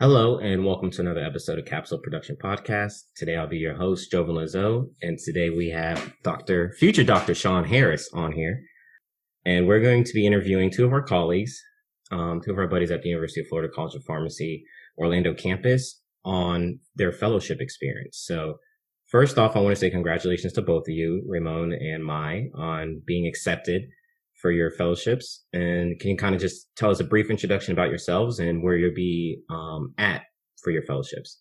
Hello and welcome to another episode of Capsule Production Podcast. Today I'll be your host, Jovan Lazo, and today we have Dr. future Dr. Sean Harris on here. And we're going to be interviewing two of our colleagues, um, two of our buddies at the University of Florida College of Pharmacy Orlando campus on their fellowship experience. So first off, I want to say congratulations to both of you, Ramon and Mai, on being accepted for your fellowships. And can you kind of just tell us a brief introduction about yourselves and where you'll be um, at for your fellowships?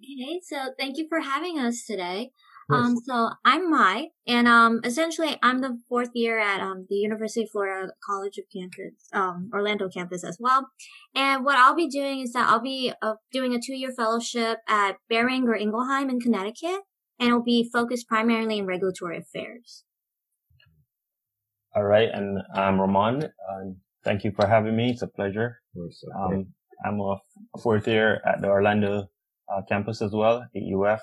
Okay, so thank you for having us today. Um, so I'm Mai, and um, essentially I'm the fourth year at um, the University of Florida College of Campus, um, Orlando campus as well. And what I'll be doing is that I'll be uh, doing a two-year fellowship at Boehringer Ingelheim in Connecticut, and it'll be focused primarily in regulatory affairs. All right, and I'm Ramon. Uh, thank you for having me. It's a pleasure. Um, I'm a fourth year at the Orlando uh, campus as well, at UF,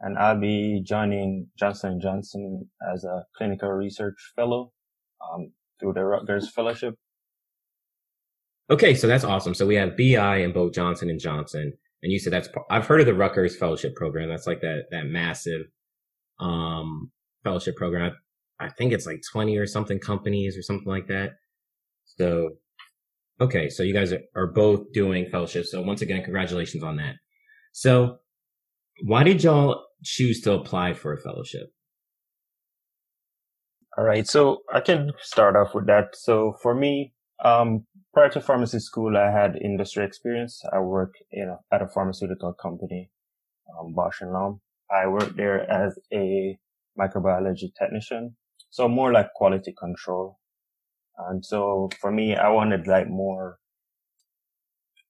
and I'll be joining Johnson & Johnson as a clinical research fellow um, through the Rutgers Fellowship. Okay, so that's awesome. So we have BI and both Johnson and Johnson, and you said that's I've heard of the Rutgers Fellowship Program. That's like that that massive um, fellowship program. I think it's like 20 or something companies or something like that. So, okay. So you guys are, both doing fellowships. So once again, congratulations on that. So why did y'all choose to apply for a fellowship? All right. So I can start off with that. So for me, um, prior to pharmacy school, I had industry experience. I work in a, at a pharmaceutical company, um, and Lomb. I worked there as a microbiology technician. So more like quality control. And so for me, I wanted like more,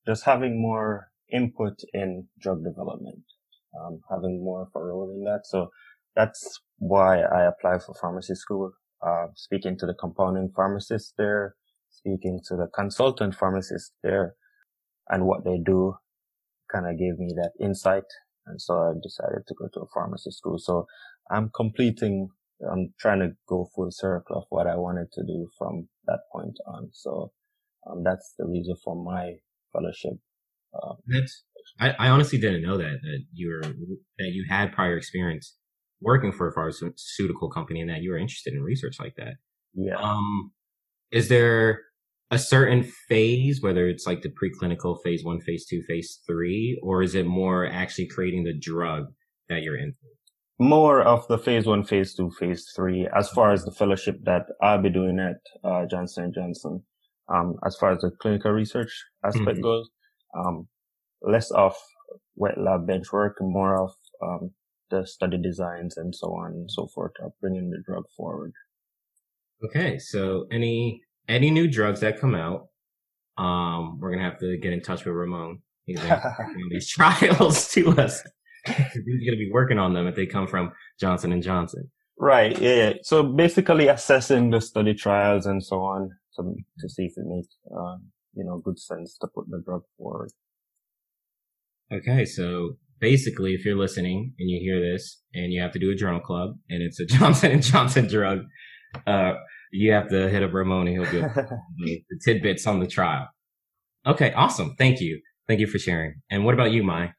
just having more input in drug development, um, having more of a role in that. So that's why I applied for pharmacy school, uh, speaking to the compounding pharmacists there, speaking to the consultant pharmacists there and what they do kind of gave me that insight. And so I decided to go to a pharmacy school. So I'm completing I'm trying to go full circle of what I wanted to do from that point on. So um, that's the reason for my fellowship. Um, that's I, I, honestly didn't know that that you were that you had prior experience working for a pharmaceutical company and that you were interested in research like that. Yeah. Um, is there a certain phase, whether it's like the preclinical phase one, phase two, phase three, or is it more actually creating the drug that you're in? More of the phase one, phase two, phase three, as far as the fellowship that I'll be doing at uh, Johnson and Johnson. Um, as far as the clinical research aspect mm-hmm. goes, um, less of wet lab bench work, more of um, the study designs and so on and so forth of bringing the drug forward. Okay, so any any new drugs that come out, um, we're gonna have to get in touch with Ramon. He's these trials to us. Who's going to be working on them if they come from Johnson and Johnson? Right. Yeah. So basically assessing the study trials and so on to, to see if it makes, uh, you know, good sense to put the drug forward. Okay. So basically, if you're listening and you hear this and you have to do a journal club and it's a Johnson and Johnson drug, uh, you have to hit up Ramon and he'll give the tidbits on the trial. Okay. Awesome. Thank you. Thank you for sharing. And what about you, Mai?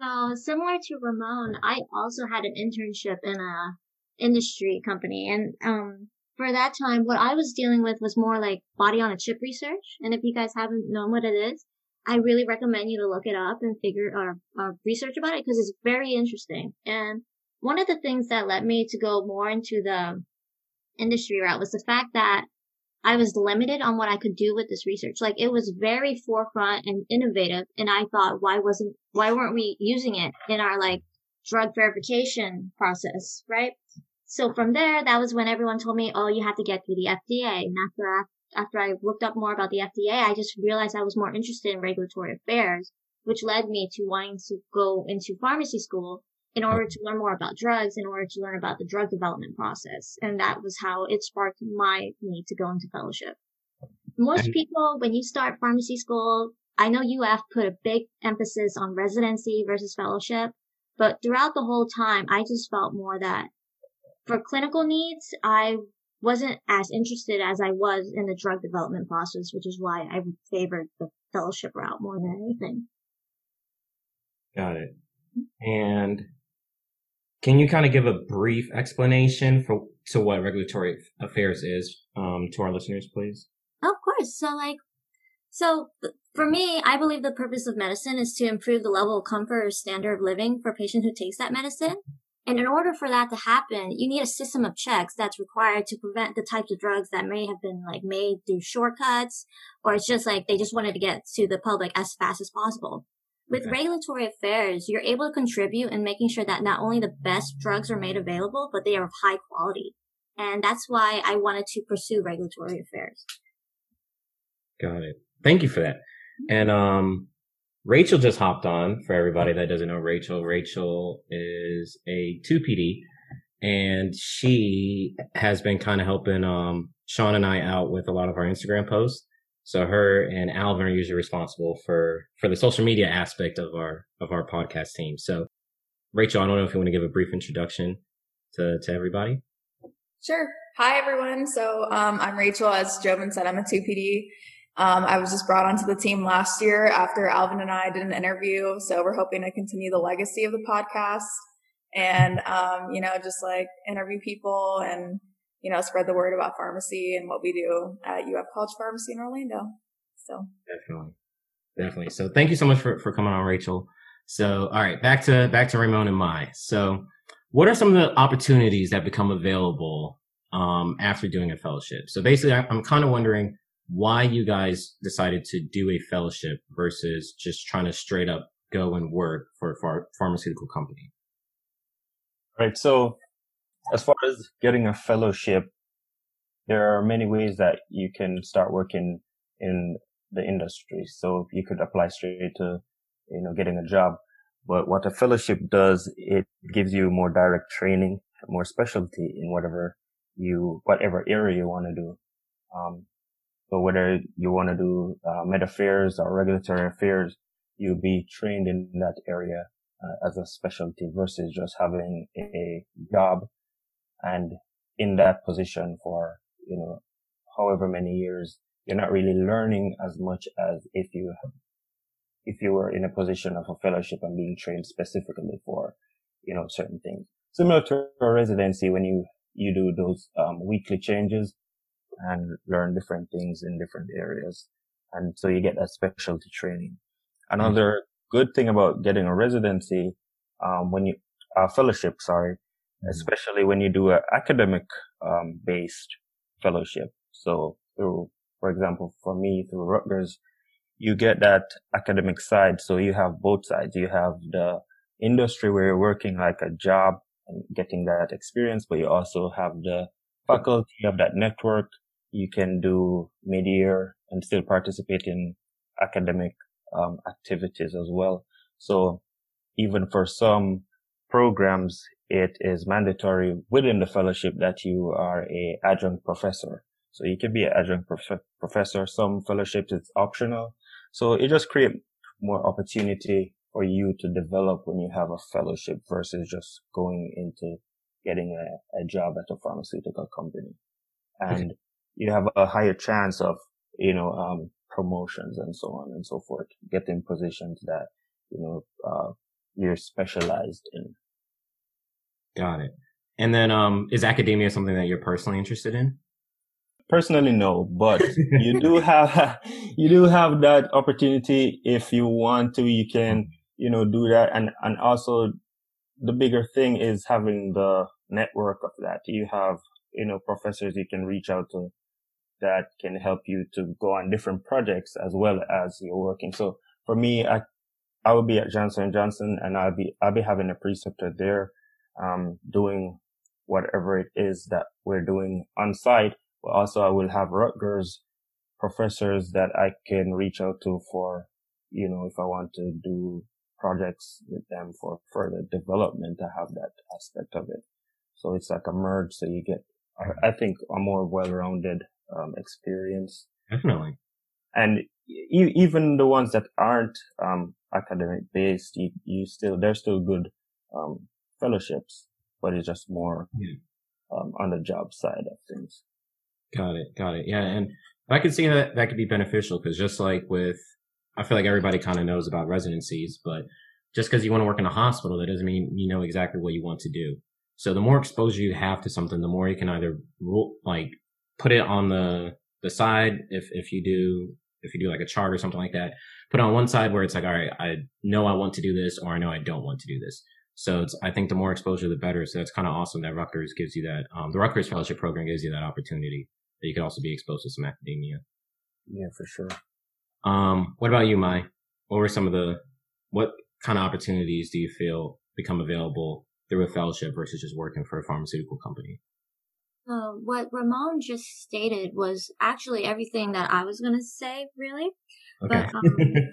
So similar to Ramon, I also had an internship in a industry company, and um, for that time, what I was dealing with was more like body on a chip research. And if you guys haven't known what it is, I really recommend you to look it up and figure or uh, research about it because it's very interesting. And one of the things that led me to go more into the industry route was the fact that I was limited on what I could do with this research. Like it was very forefront and innovative. And I thought, why wasn't, why weren't we using it in our like drug verification process? Right. So from there, that was when everyone told me, oh, you have to get through the FDA. And after, after I looked up more about the FDA, I just realized I was more interested in regulatory affairs, which led me to wanting to go into pharmacy school in order to learn more about drugs, in order to learn about the drug development process. And that was how it sparked my need to go into fellowship. Most people, when you start pharmacy school, I know UF put a big emphasis on residency versus fellowship, but throughout the whole time, I just felt more that for clinical needs, I wasn't as interested as I was in the drug development process, which is why I favored the fellowship route more than anything. Got it. Mm-hmm. And can you kind of give a brief explanation for to what regulatory affairs is um, to our listeners, please? Of course. So, like, so for me, I believe the purpose of medicine is to improve the level of comfort or standard of living for a patient who takes that medicine. And in order for that to happen, you need a system of checks that's required to prevent the types of drugs that may have been like made through shortcuts, or it's just like they just wanted to get to the public as fast as possible. With okay. regulatory affairs, you're able to contribute in making sure that not only the best drugs are made available, but they are of high quality. And that's why I wanted to pursue regulatory affairs. Got it. Thank you for that. And um, Rachel just hopped on for everybody that doesn't know Rachel. Rachel is a 2PD and she has been kind of helping um, Sean and I out with a lot of our Instagram posts. So her and Alvin are usually responsible for for the social media aspect of our of our podcast team. So Rachel, I don't know if you want to give a brief introduction to to everybody. Sure. Hi everyone. So um, I'm Rachel. As Jovan said, I'm a 2PD. Um, I was just brought onto the team last year after Alvin and I did an interview. So we're hoping to continue the legacy of the podcast and, um, you know, just like interview people and, you know, spread the word about pharmacy and what we do at UF College Pharmacy in Orlando. So definitely, definitely. So thank you so much for, for coming on, Rachel. So, all right, back to, back to Ramon and Mai. So what are some of the opportunities that become available, um, after doing a fellowship? So basically I'm kind of wondering, why you guys decided to do a fellowship versus just trying to straight up go and work for a pharmaceutical company. Right. So as far as getting a fellowship, there are many ways that you can start working in the industry. So you could apply straight to, you know, getting a job. But what a fellowship does, it gives you more direct training, more specialty in whatever you, whatever area you want to do. Um, so whether you want to do uh, med affairs or regulatory affairs, you'll be trained in that area uh, as a specialty versus just having a job and in that position for, you know, however many years. You're not really learning as much as if you, if you were in a position of a fellowship and being trained specifically for, you know, certain things. Similar to a residency when you, you do those um, weekly changes, and learn different things in different areas. And so you get that specialty training. Another mm-hmm. good thing about getting a residency, um, when you, a fellowship, sorry. Especially when you do an academic, um, based fellowship. So through, for example, for me, through Rutgers, you get that academic side. So you have both sides. You have the industry where you're working like a job and getting that experience, but you also have the faculty, you have that network, you can do mid-year and still participate in academic um, activities as well. So even for some programs, it is mandatory within the fellowship that you are a adjunct professor. So you can be an adjunct prof- professor. Some fellowships it's optional. So it just create more opportunity for you to develop when you have a fellowship versus just going into getting a, a job at a pharmaceutical company. And you have a higher chance of, you know, um, promotions and so on and so forth, getting positions that, you know, uh, you're specialized in. Got it. And then, um, is academia something that you're personally interested in? Personally, no, but you do have, you do have that opportunity. If you want to, you can, you know, do that. And, and also the bigger thing is having the network of that. You have, you know, professors you can reach out to that can help you to go on different projects as well as you're working. So for me, I, I will be at Johnson Johnson and I'll be, I'll be having a preceptor there, um, doing whatever it is that we're doing on site. But also I will have Rutgers professors that I can reach out to for, you know, if I want to do projects with them for further development, to have that aspect of it. So it's like a merge. So you get, I think, a more well-rounded um, experience. Definitely. And e- even the ones that aren't um, academic based, you, you still they're still good um, fellowships, but it's just more yeah. Um, on the job side of things. Got it. Got it. Yeah, and I could see that that could be beneficial because just like with I feel like everybody kind of knows about residencies, but just because you want to work in a hospital, that doesn't mean you know exactly what you want to do. So the more exposure you have to something, the more you can either rule, like put it on the, the side. If, if you do, if you do like a chart or something like that, put on one side where it's like, all right, I know I want to do this or I know I don't want to do this. So it's, I think the more exposure, the better. So that's kind of awesome that Rutgers gives you that. Um, the Rutgers Fellowship Program gives you that opportunity that you can also be exposed to some academia. Yeah, for sure. Um, what about you, Mai? What were some of the, what kind of opportunities do you feel become available through a fellowship versus just working for a pharmaceutical company? Uh, what Ramon just stated was actually everything that I was going to say, really. Okay. But, um,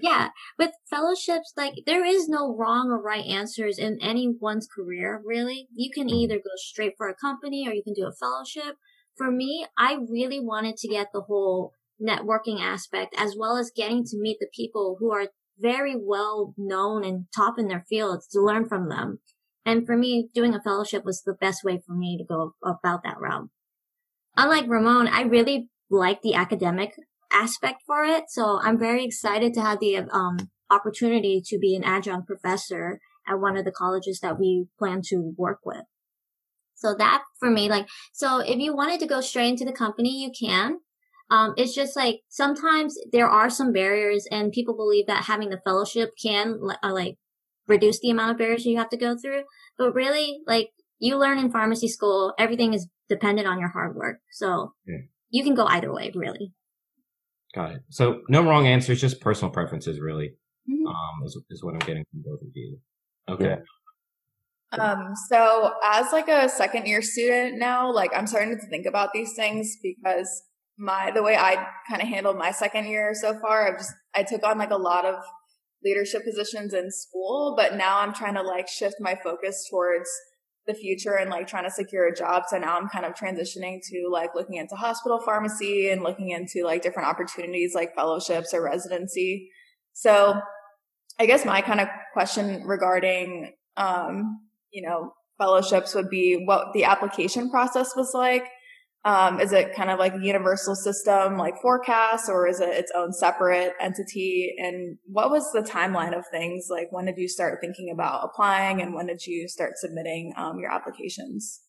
yeah, with fellowships, like there is no wrong or right answers in anyone's career, really. You can mm-hmm. either go straight for a company or you can do a fellowship. For me, I really wanted to get the whole networking aspect as well as getting to meet the people who are very well known and top in their fields to learn from them. And for me, doing a fellowship was the best way for me to go about that route. Unlike Ramon, I really like the academic aspect for it. So I'm very excited to have the um, opportunity to be an adjunct professor at one of the colleges that we plan to work with. So that for me, like, so if you wanted to go straight into the company, you can. Um, it's just like sometimes there are some barriers and people believe that having the fellowship can uh, like reduce the amount of barriers you have to go through. But really, like you learn in pharmacy school, everything is dependent on your hard work. So yeah. you can go either way, really. Got it. So no wrong answers, just personal preferences, really. Mm-hmm. Um, is, is what I'm getting from both of you. Okay. Yeah. Um, so as like a second year student now, like I'm starting to think about these things because my the way I kind of handled my second year so far, I've just I took on like a lot of leadership positions in school, but now I'm trying to like shift my focus towards the future and like trying to secure a job. So now I'm kind of transitioning to like looking into hospital pharmacy and looking into like different opportunities like fellowships or residency. So I guess my kind of question regarding, um, you know, fellowships would be what the application process was like um, is it kind of like a universal system like PhORCAS or is it its own separate entity? And what was the timeline of things? Like when did you start thinking about applying and when did you start submitting um, your applications?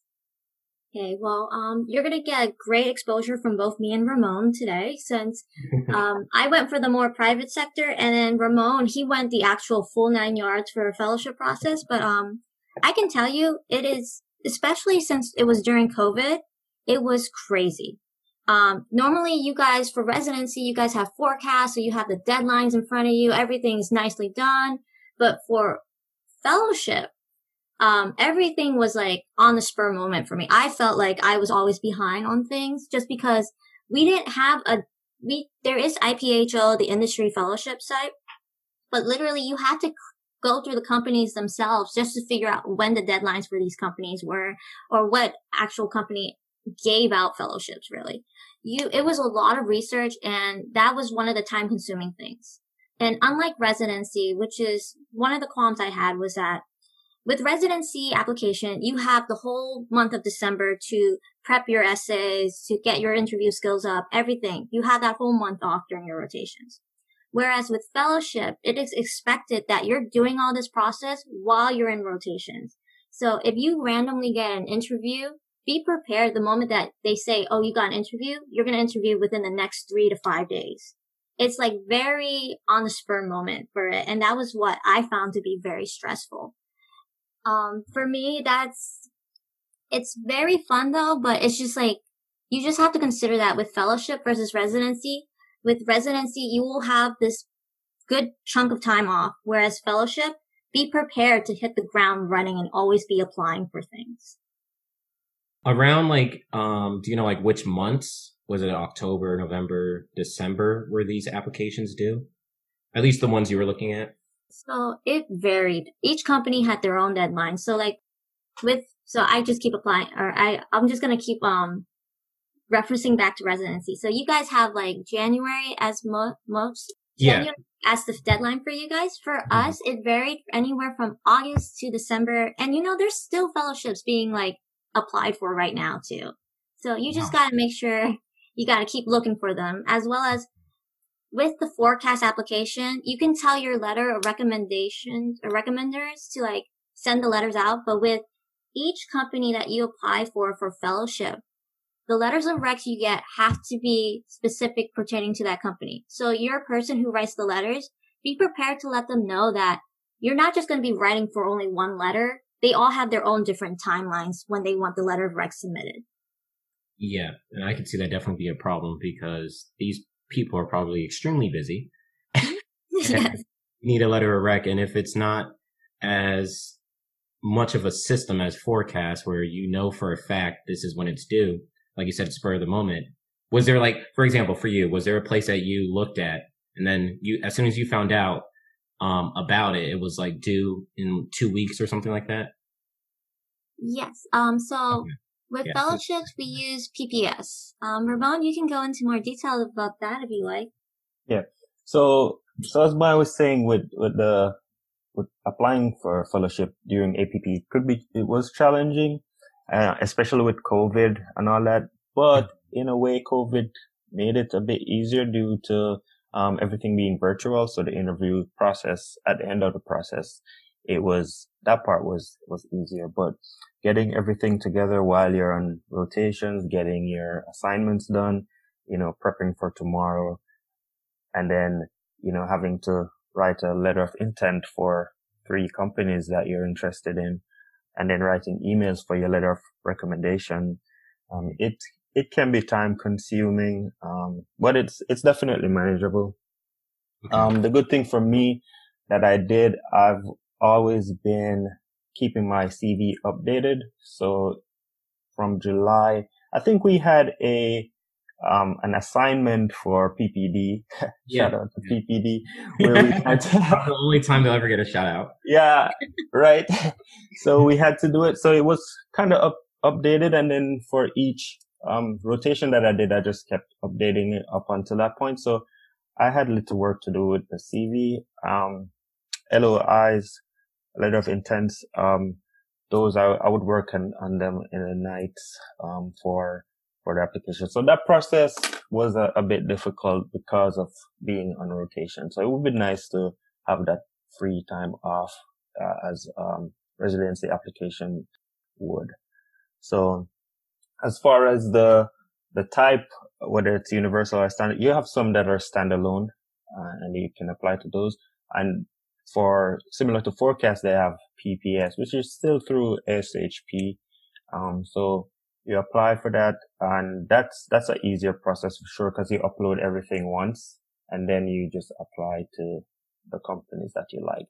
Okay, well, um, you're gonna get great exposure from both me and Ramon today, since um, I went for the more private sector, and then Ramon he went the actual full nine yards for a fellowship process. But um, I can tell you, it is especially since it was during COVID. It was crazy. Um, normally you guys for residency, you guys have PhORCAS, so you have the deadlines in front of you. Everything's nicely done. But for fellowship, um, everything was like on the spur moment for me. I felt like I was always behind on things just because we didn't have a, we, there is IPHO, the industry fellowship site, but literally you had to go through the companies themselves just to figure out when the deadlines for these companies were or what actual company gave out fellowships really. You, it was a lot of research and that was one of the time consuming things. And unlike residency, which is one of the qualms I had was that with residency application, you have the whole month of December to prep your essays, to get your interview skills up, everything. You have that whole month off during your rotations. Whereas with fellowship, it is expected that you're doing all this process while you're in rotations. So if you randomly get an interview be prepared the moment that they say, Oh, you got an interview, you're going to interview within the next three to five days. It's like very on the spur moment for it. And that was what I found to be very stressful. Um, for me, that's, it's very fun though, but it's just like, you just have to consider that with fellowship versus residency. With residency, you will have this good chunk of time off, whereas fellowship, be prepared to hit the ground running and always be applying for things around like um do you know like which months? Was it october november december were these applications due? At least the ones you were looking at? So it varied. Each company had their own deadline so like with so i just keep applying or i i'm just going to keep um referencing back to residency. So you guys have like january as mo- most yeah. as the deadline for you guys. For mm-hmm. us it varied anywhere from august to december. And you know there's still fellowships being like applied for right now too. So you just got to make sure you got to keep looking for them as well as with the PhORCAS application, you can tell your letter of recommendations or recommenders to like send the letters out. But with each company that you apply for for fellowship, the letters of recs you get have to be specific pertaining to that company. So you're a person who writes the letters. Be prepared to let them know that you're not just going to be writing for only one letter. They all have their own different timelines when they want the letter of rec submitted. Yeah, and I can see that definitely be a problem because these people are probably extremely busy. yes. Need a letter of rec, and if it's not as much of a system as PhORCAS, where you know for a fact this is when it's due, like you said, spur of the moment. Was there like, for example, for you, was there a place that you looked at and then you, as soon as you found out um, about it, it was like due in two weeks or something like that? Yes. Um. So. Okay. With yeah. fellowships, we use PPS. Um, Ramon, you can go into more detail about that if you like. Yeah. So, so as I was saying with, with the, with applying for fellowship during APP, could be, it was challenging, uh, especially with COVID and all that. But in a way, COVID made it a bit easier due to, um, everything being virtual. So the interview process at the end of the process, it was, that part was, was easier, but getting everything together while you're on rotations, getting your assignments done, you know, prepping for tomorrow, and then, you know, having to write a letter of intent for three companies that you're interested in, and then writing emails for your letter of recommendation. Um, it, it can be time consuming, um, but it's, it's definitely manageable. Okay. Um, the good thing for me that I did, I've always been keeping my CV updated. So from July, I think we had a, um, an assignment for PPD. Yeah. shout out to PPD. Where we had to, the only time they'll ever get a shout out. Yeah. Right. so we had to do it. So it was kind of up, updated. And then for each, um, rotation that I did, I just kept updating it up until that point. So I had little work to do with the CV. Um, LOIs letter of intent, um, those I, I would work on, on them in the night, um, for, for the application. So that process was a, a bit difficult because of being on rotation. So it would be nice to have that free time off, uh, as, um, residency application would. So as far as the, the type, whether it's universal or standard, you have some that are standalone, uh, and you can apply to those. And for similar to PhORCAS, they have PPS, which is still through SHP. Um, so you apply for that and that's, that's an easier process for sure because you upload everything once and then you just apply to the companies that you like.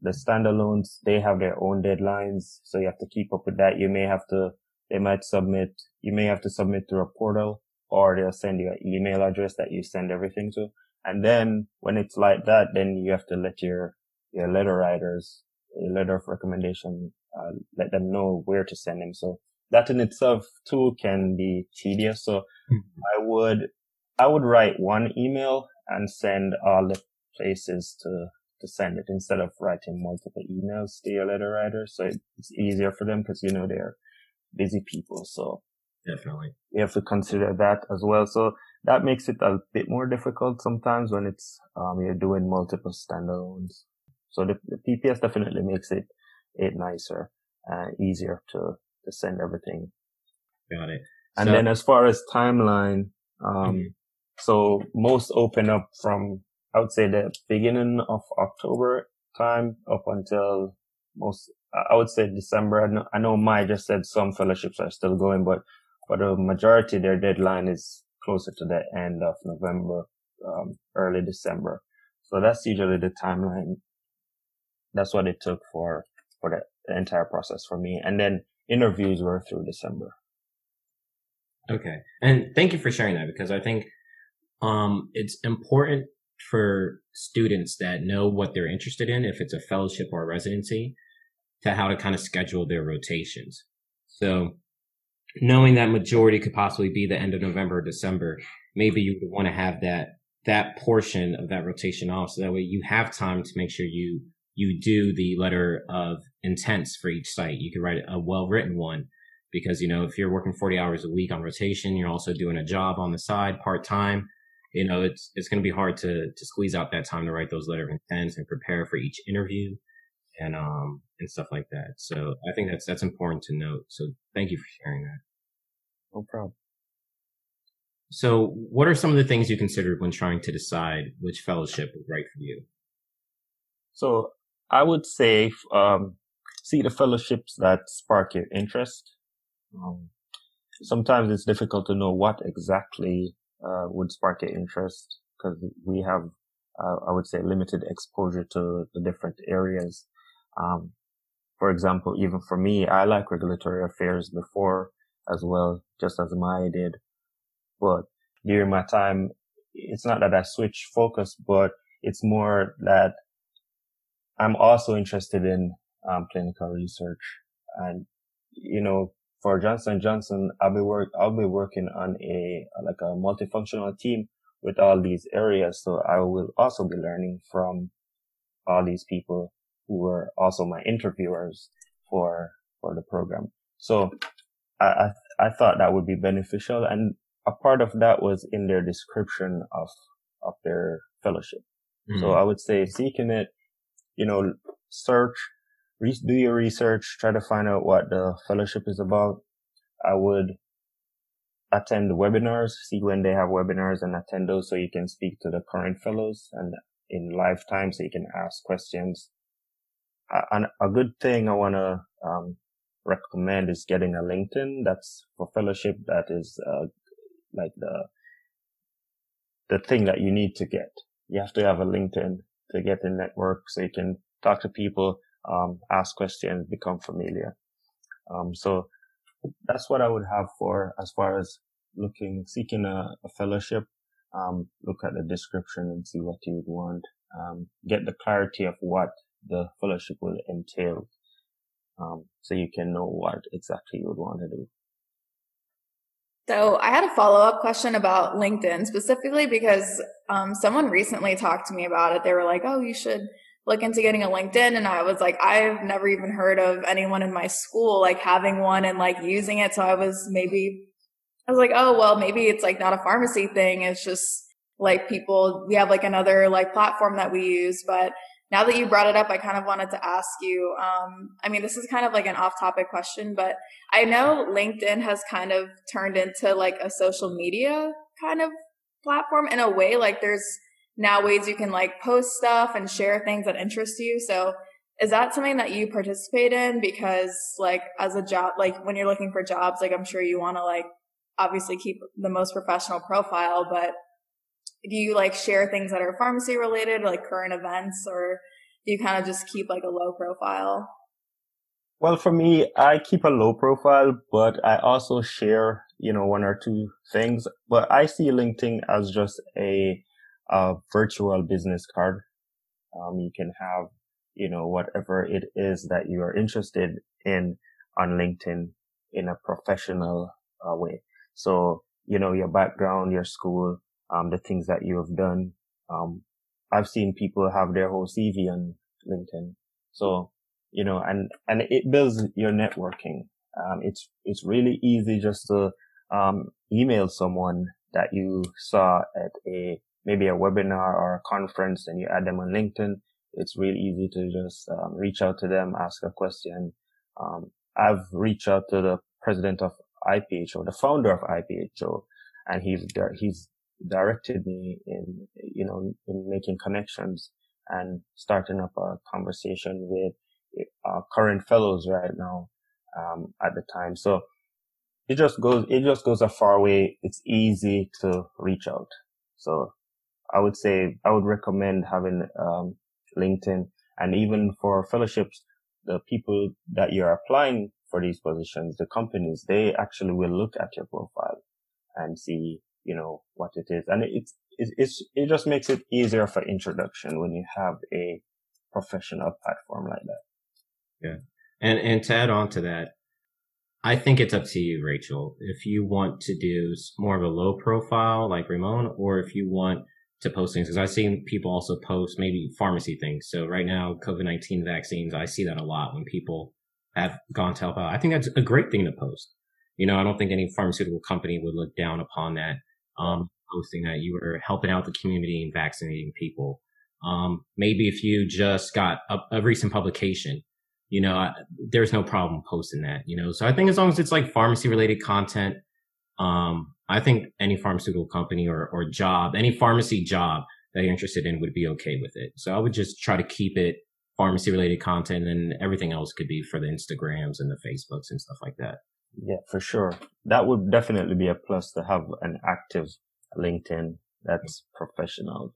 The standalones, they have their own deadlines. So you have to keep up with that. You may have to, they might submit, you may have to submit through a portal or they'll send you an email address that you send everything to. And then when it's like that, then you have to let your your letter writers a letter of recommendation, uh, let them know where to send them. So that in itself too can be tedious. So mm-hmm. I would, I would write one email and send all the places to, to send it instead of writing multiple emails to your letter writers. So it's easier for them because, you know, they're busy people. So definitely you have to consider that as well. So that makes it a bit more difficult sometimes when it's, um, you're doing multiple standalones. So the, the PPS definitely makes it, it nicer, uh, easier to, to send everything. Got it. And so, then as far as timeline, um, mm-hmm. so most open up from, I would say the beginning of October time up until most, I would say December. I know, I know Mai just said some fellowships are still going, but for the majority, their deadline is closer to the end of November, um, early December. So that's usually the timeline that's what it took for for the, the entire process for me. And then interviews were through December. Okay. And thank you for sharing that because I think um, it's important for students that know what they're interested in, if it's a fellowship or a residency, to how to kind of schedule their rotations. So knowing that majority could possibly be the end of November or December, maybe you would want to have that that portion of that rotation off so that way you have time to make sure you you do the letter of intents for each site. You could write a well written one because, you know, if you're working 40 hours a week on rotation, you're also doing a job on the side part time. you know, it's, it's going to be hard to, to squeeze out that time to write those letter of intents and prepare for each interview and, um, and stuff like that. So I think that's, that's important to note. So thank you for sharing that. No problem. So what are some of the things you considered when trying to decide which fellowship was right for you? So I would say, um, see the fellowships that spark your interest. Um, sometimes it's difficult to know what exactly uh, would spark your interest because we have, uh, I would say, limited exposure to the different areas. Um, for example, even for me, I like regulatory affairs before as well, just as Maya did. But during my time, it's not that I switch focus, but it's more that I'm also interested in um, clinical research. And, you know, for Johnson Johnson, I'll be work, I'll be working on a, like a multifunctional team with all these areas. So I will also be learning from all these people who were also my interviewers for, for the program. So I, I, I thought that would be beneficial. And a part of that was in their description of, of their fellowship. Mm-hmm. So I would say seeking it, you know, search re- do your research, try to find out what the fellowship is about. I would attend the webinars, see when they have webinars and attend those so you can speak to the current fellows and in lifetime so you can ask questions. And a good thing I want to um, recommend is getting a LinkedIn that's for fellowship that is uh, like the the thing that you need to get. You have to have a LinkedIn to get in network so you can talk to people um, ask questions, become familiar. Um, so that's what I would have for as far as looking, seeking a, a fellowship. Um, look at the description and see what you would want. Um, get the clarity of what the fellowship will entail. Um, so you can know what exactly you would want to do. So I had a follow up question about LinkedIn specifically because um, someone recently talked to me about it. They were like, "Oh, you should look into getting a LinkedIn. And I was like, I've never even heard of anyone in my school like having one and like using it. So I was maybe, I was like, oh, well, maybe it's like not a pharmacy thing. It's just like people, we have like another like platform that we use. But now that you brought it up, I kind of wanted to ask you, um, I mean, this is kind of like an off topic question, but I know LinkedIn has kind of turned into like a social media kind of platform in a way. Like there's, now ways you can like post stuff and share things that interest you. So is that something that you participate in? Because like as a job, like when you're looking for jobs, like I'm sure you want to like obviously keep the most professional profile, but do you like share things that are pharmacy related, like current events, or do you kind of just keep like a low profile? Well, for me, I keep a low profile, but I also share, you know, one or two things. But I see LinkedIn as just a a virtual business card. Um, you can have, you know, whatever it is that you are interested in on LinkedIn in a professional uh, way. So, you know, your background, your school, um, the things that you have done. Um, I've seen people have their whole CV on LinkedIn. So, you know, and, and it builds your networking. Um, it's, it's really easy just to, um, email someone that you saw at a maybe a webinar or a conference and you add them on LinkedIn, it's really easy to just um, reach out to them, ask a question. Um, I've reached out to the president of IPHO, the founder of IPHO, and he's he's directed me in you know in making connections and starting up a conversation with uh, current fellows right now um, at the time. So it just goes it just goes a far way. It's easy to reach out. So I would say I would recommend having um, LinkedIn and even for fellowships, the people that you're applying for these positions, the companies, they actually will look at your profile and see, you know, what it is. And it's, it's, it just makes it easier for introduction when you have a professional platform like that. Yeah. And, and to add on to that, I think it's up to you, Rachel, if you want to do more of a low profile like Ramon, or if you want to post things because I've seen people also post maybe pharmacy things. So right now, COVID 19 vaccines, I see that a lot when people have gone to help out. I think that's a great thing to post. You know, I don't think any pharmaceutical company would look down upon that. Um, posting that you were helping out the community and vaccinating people. Um, maybe if you just got a, a recent publication, you know, I, there's no problem posting that, you know. So I think as long as it's like pharmacy related content, um, I think any pharmaceutical company or, or job, any pharmacy job that you're interested in would be okay with it. So I would just try to keep it pharmacy related content and everything else could be for the Instagrams and the Facebooks and stuff like that. Yeah, for sure. That would definitely be a plus to have an active LinkedIn that's professional.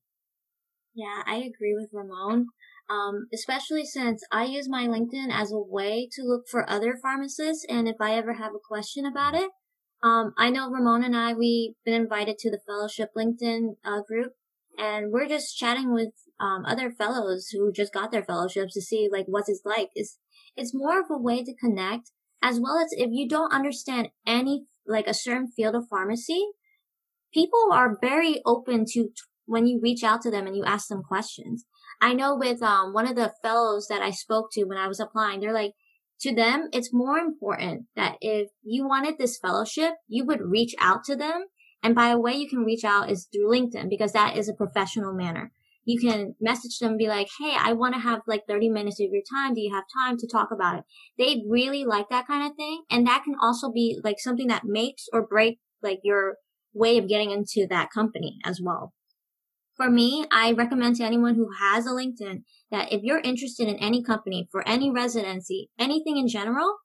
Yeah, I agree with Ramon. Um, especially since I use my LinkedIn as a way to look for other pharmacists, and if I ever have a question about it, um, I know Ramon and I we've been invited to the fellowship LinkedIn uh, group, and we're just chatting with um, other fellows who just got their fellowships to see like what it's like. It's it's more of a way to connect, as well as if you don't understand any like a certain field of pharmacy, people are very open to when you reach out to them and you ask them questions. I know with um, one of the fellows that I spoke to when I was applying, they're like, to them, it's more important that if you wanted this fellowship, you would reach out to them. And by a way you can reach out is through LinkedIn because that is a professional manner. You can message them and be like, Hey, I want to have like 30 minutes of your time. Do you have time to talk about it? They really like that kind of thing. And that can also be like something that makes or break like your way of getting into that company as well. For me, I recommend to anyone who has a LinkedIn that if you're interested in any company for any residency, anything in general,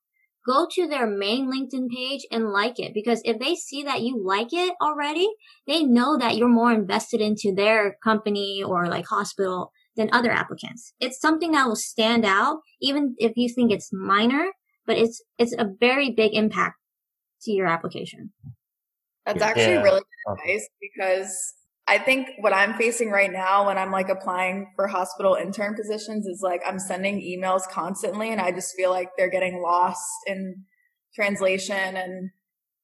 go to their main LinkedIn page and like it because if they see that you like it already, they know that you're more invested into their company or like hospital than other applicants. It's something that will stand out even if you think it's minor, but it's it's a very big impact to your application. That's actually yeah. really good advice because I think what I'm facing right now when I'm like applying for hospital intern positions is like I'm sending emails constantly and I just feel like they're getting lost in translation. And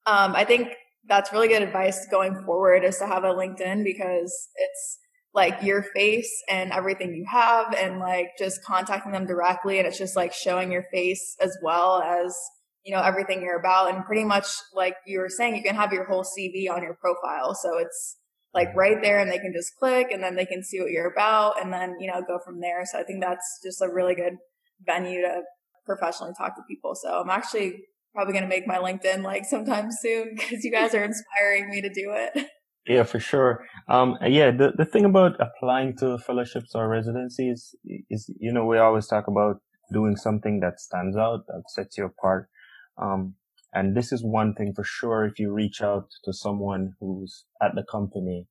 um, I think that's really good advice going forward is to have a LinkedIn because it's like your face and everything you have and like just contacting them directly. And it's just like showing your face as well as, you know, everything you're about. And pretty much like you were saying, you can have your whole CV on your profile. So it's, like right there and they can just click and then they can see what you're about and then, you know, go from there. So I think that's just a really good venue to professionally talk to people. So I'm actually probably going to make my LinkedIn like sometime soon because you guys are inspiring me to do it. Yeah, for sure. Um, yeah, the, the thing about applying to fellowships or residencies is, you know, we always talk about doing something that stands out, that sets you apart. Um, and this is one thing for sure. If you reach out to someone who's at the company,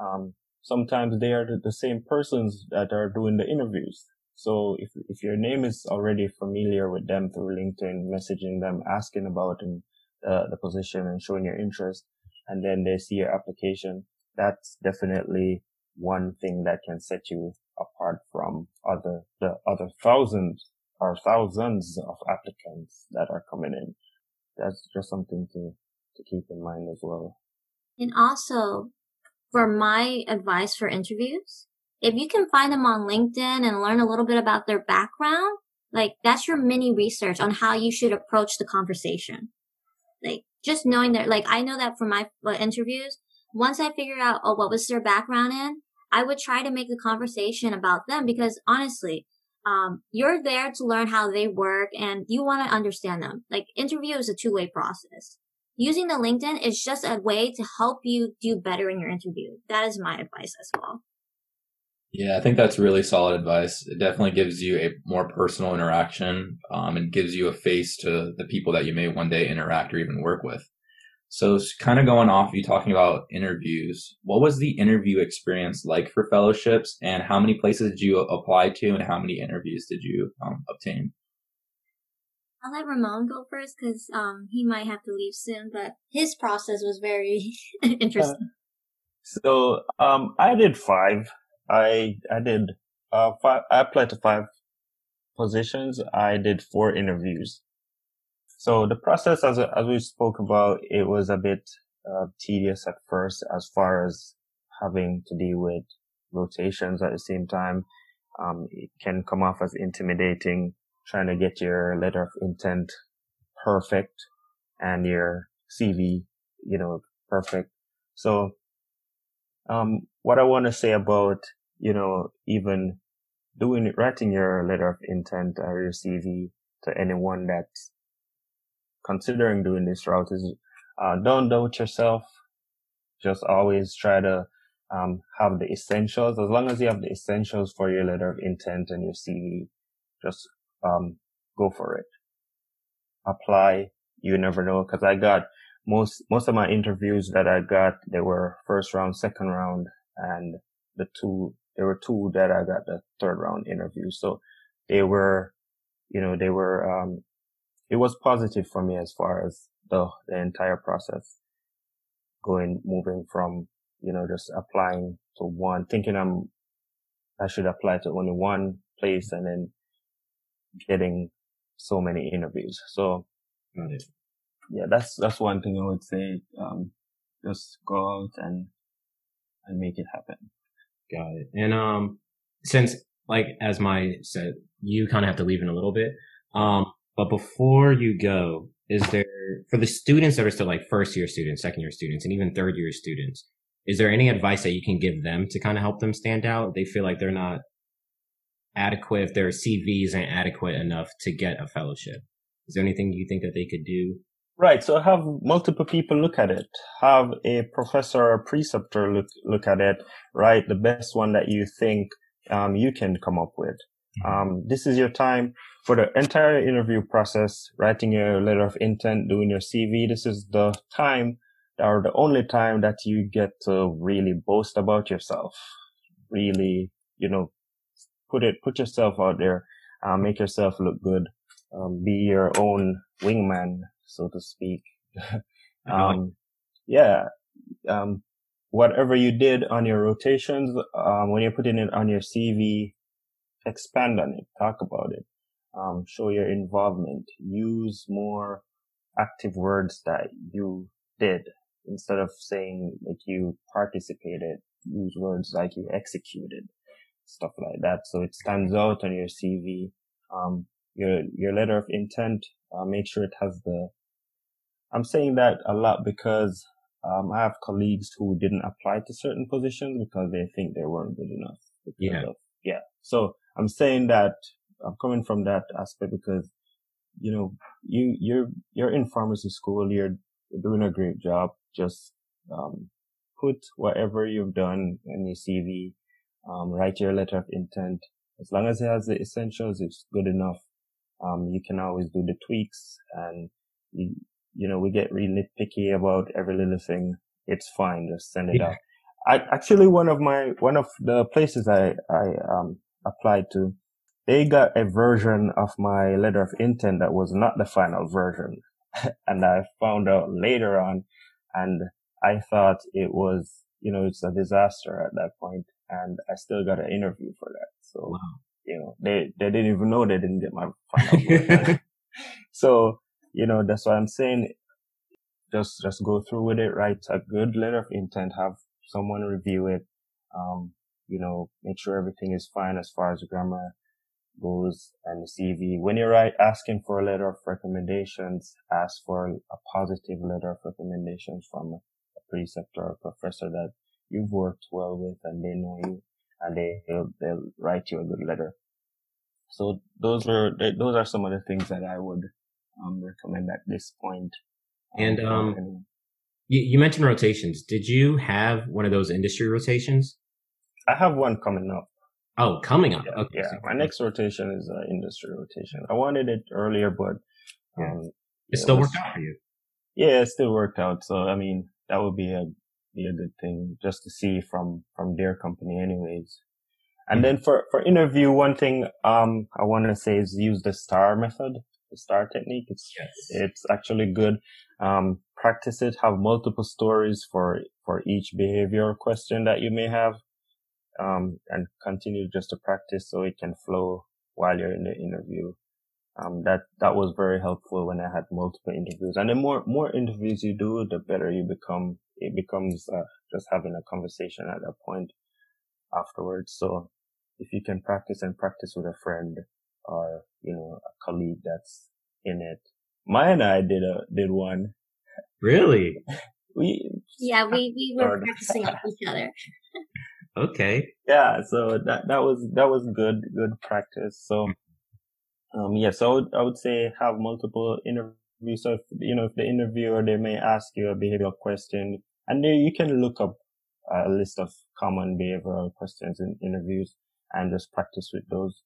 um, sometimes they are the same persons that are doing the interviews. So if, if your name is already familiar with them through LinkedIn, messaging them, asking about in, uh, the position and showing your interest, and then they see your application, that's definitely one thing that can set you apart from other, the other thousands or thousands of applicants that are coming in that's just something to to keep in mind as well. And also, for my advice for interviews, if you can find them on LinkedIn and learn a little bit about their background, like that's your mini research on how you should approach the conversation. Like just knowing that, like I know that for my uh, interviews, once I figure out, oh, what was their background in, I would try to make the conversation about them because honestly, um, you're there to learn how they work and you want to understand them. Like interview is a two way process. Using the LinkedIn is just a way to help you do better in your interview. That is my advice as well. Yeah, I think that's really solid advice. It definitely gives you a more personal interaction um, and gives you a face to the people that you may one day interact or even work with. So kind of going off you talking about interviews, what was the interview experience like for fellowships and how many places did you apply to and how many interviews did you um, obtain? I'll let Ramon go first because um, he might have to leave soon, but his process was very interesting. Uh, so um, I did five. I I did uh, five. I applied to five positions. I did four interviews. So the process, as, as we spoke about, it was a bit uh, tedious at first as far as having to deal with rotations at the same time. Um, it can come off as intimidating trying to get your letter of intent perfect and your CV, you know, perfect. So um, what I want to say about, you know, even doing, writing your letter of intent or your CV to anyone that's considering doing this route is, uh, don't doubt yourself. Just always try to, um, have the essentials. As long as you have the essentials for your letter of intent and your CV, just, um, go for it. Apply. You never know. Cause I got most, most of my interviews that I got, they were first round, second round, and the two, there were two that I got the third round interview. So they were, you know, they were, um, it was positive for me as far as the, the entire process going, moving from, you know, just applying to one, thinking I'm, I should apply to only one place and then getting so many interviews. So yeah, that's that's one thing I would say. Um, just go out and and make it happen. Got it. And um, since like as Mai said, you kind of have to leave in a little bit. Um, but before you go, is there for the students that are still like first year students, second year students, and even third year students? Is there any advice that you can give them to kind of help them stand out? They feel like they're not adequate if their CVs aren't adequate enough to get a fellowship. Is there anything you think that they could do Right. So have multiple people look at it. Have a professor or preceptor look, look at it. Right. The best one that you think, um, you can come up with. Mm-hmm. Um, this is your time for the entire interview process, writing your letter of intent, doing your CV. This is the time or the only time that you get to really boast about yourself. Really, you know, put it, put yourself out there, uh, make yourself look good, um, be your own wingman so to speak. um, yeah. Um, whatever you did on your rotations, um, when you're putting it on your CV, expand on it, talk about it, um, show your involvement, use more active words that you did instead of saying like you participated, use words like you executed, stuff like that. So it stands out on your CV. Um, your, your letter of intent, uh, make sure it has the I'm saying that a lot because um, I have colleagues who didn't apply to certain positions because they think they weren't good enough. Yeah. Of, yeah. So I'm saying that I'm coming from that aspect because, you know, you, you're, you're in pharmacy school. You're, you're doing a great job. Just, um, put whatever you've done in your CV, um, write your letter of intent. As long as it has the essentials, it's good enough. Um, you can always do the tweaks and you, you know, we get really picky about every little thing. It's fine. Just send it yeah. out. I actually, one of my, one of the places I, I, um, applied to, they got a version of my letter of intent that was not the final version. and I found out later on and I thought it was, you know, it's a disaster at that point and I still got an interview for that. So, wow. you know, they, they didn't even know they didn't get my final version. so you know, that's why I'm saying just, just go through with it, write a good letter of intent, have someone review it, um, you know, make sure everything is fine as far as grammar goes and the CV. When you're right, asking for a letter of recommendations, ask for a positive letter of recommendations from a preceptor or a professor that you've worked well with and they know you and they, they'll, they'll write you a good letter. So those are, those are some of the things that I would um, recommend at this point. Um, and um, you, you mentioned rotations. Did you have one of those industry rotations? I have one coming up. Oh, coming up. Yeah, okay. yeah. my next rotation is an industry rotation. I wanted it earlier, but um, it still worked out for you. Yeah, it still worked out. So I mean, that would be a be a good thing just to see from from their company, anyways. And mm-hmm. then for for interview, one thing um I want to say is use the star method the star technique. It's yes. it's actually good. Um, practice it. Have multiple stories for for each behavior question that you may have, um, and continue just to practice so it can flow while you're in the interview. Um, that that was very helpful when I had multiple interviews. And the more more interviews you do, the better you become. It becomes uh, just having a conversation at that point afterwards. So if you can practice and practice with a friend, or you know a colleague that's in it. Maya and I did a did one. Really? we yeah we we were practicing with each other. Okay. Yeah. So that that was that was good good practice. So um yeah, so I would, I would say have multiple interviews. So if you know if the interviewer they may ask you a behavioral question, and then you can look up a list of common behavioral questions in interviews and just practice with those.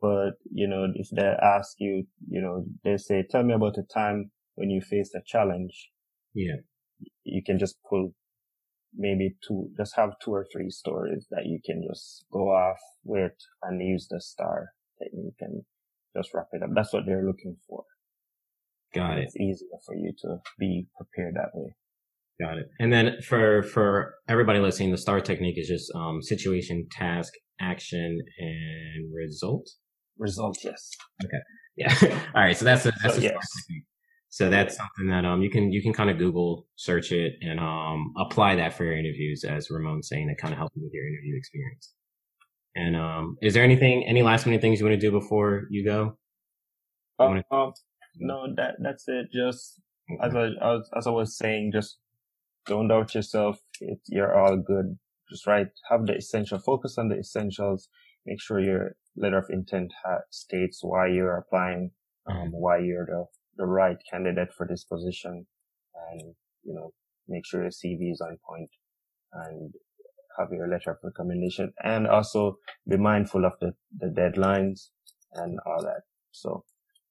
But, you know, if they ask you, you know, they say, tell me about a time when you faced a challenge. Yeah. You can just pull maybe two, just have two or three stories that you can just go off with and use the star technique and just wrap it up. That's what they're looking for. Got it. It's easier for you to be prepared that way. Got it. And then for for everybody listening, the STAR technique is just um, situation, task, action, and result. Result, yes. Okay. Yeah. All right. So that's a, that's so, a yes. technique. So that's something that um you can you can kind of Google search it and um apply that for your interviews, as Ramon's saying, to kind of help you with your interview experience. And um, is there anything, any last minute things you want to do before you go? Um, um, no, that that's it. Just as I as, as I was saying, just don't doubt yourself. It, you're all good. Just write, have the essential, focus on the essentials. Make sure your letter of intent ha- states why you're applying, um, why you're the, the right candidate for this position. And, you know, make sure your CV is on point and have your letter of recommendation and also be mindful of the, the deadlines and all that. So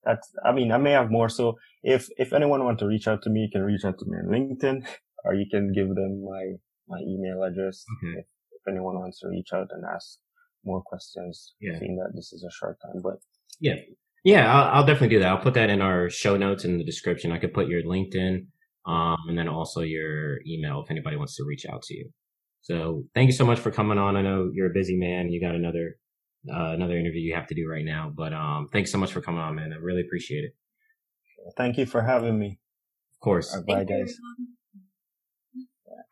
that's, I mean, I may have more. So if, if anyone want to reach out to me, you can reach out to me on LinkedIn or you can give them my, my email address Okay. if, if anyone wants to reach out and ask more questions, Yeah. seeing that this is a short time, but Yeah. Yeah, I'll, I'll definitely do that. I'll put that in our show notes in the description. I could put your LinkedIn, um, and then also your email if anybody wants to reach out to you. So thank you so much for coming on. I know you're a busy man. You got another, uh, another interview you have to do right now, but, um, thanks so much for coming on, man. I really appreciate it. thank you for having me. Of course. Bye guys.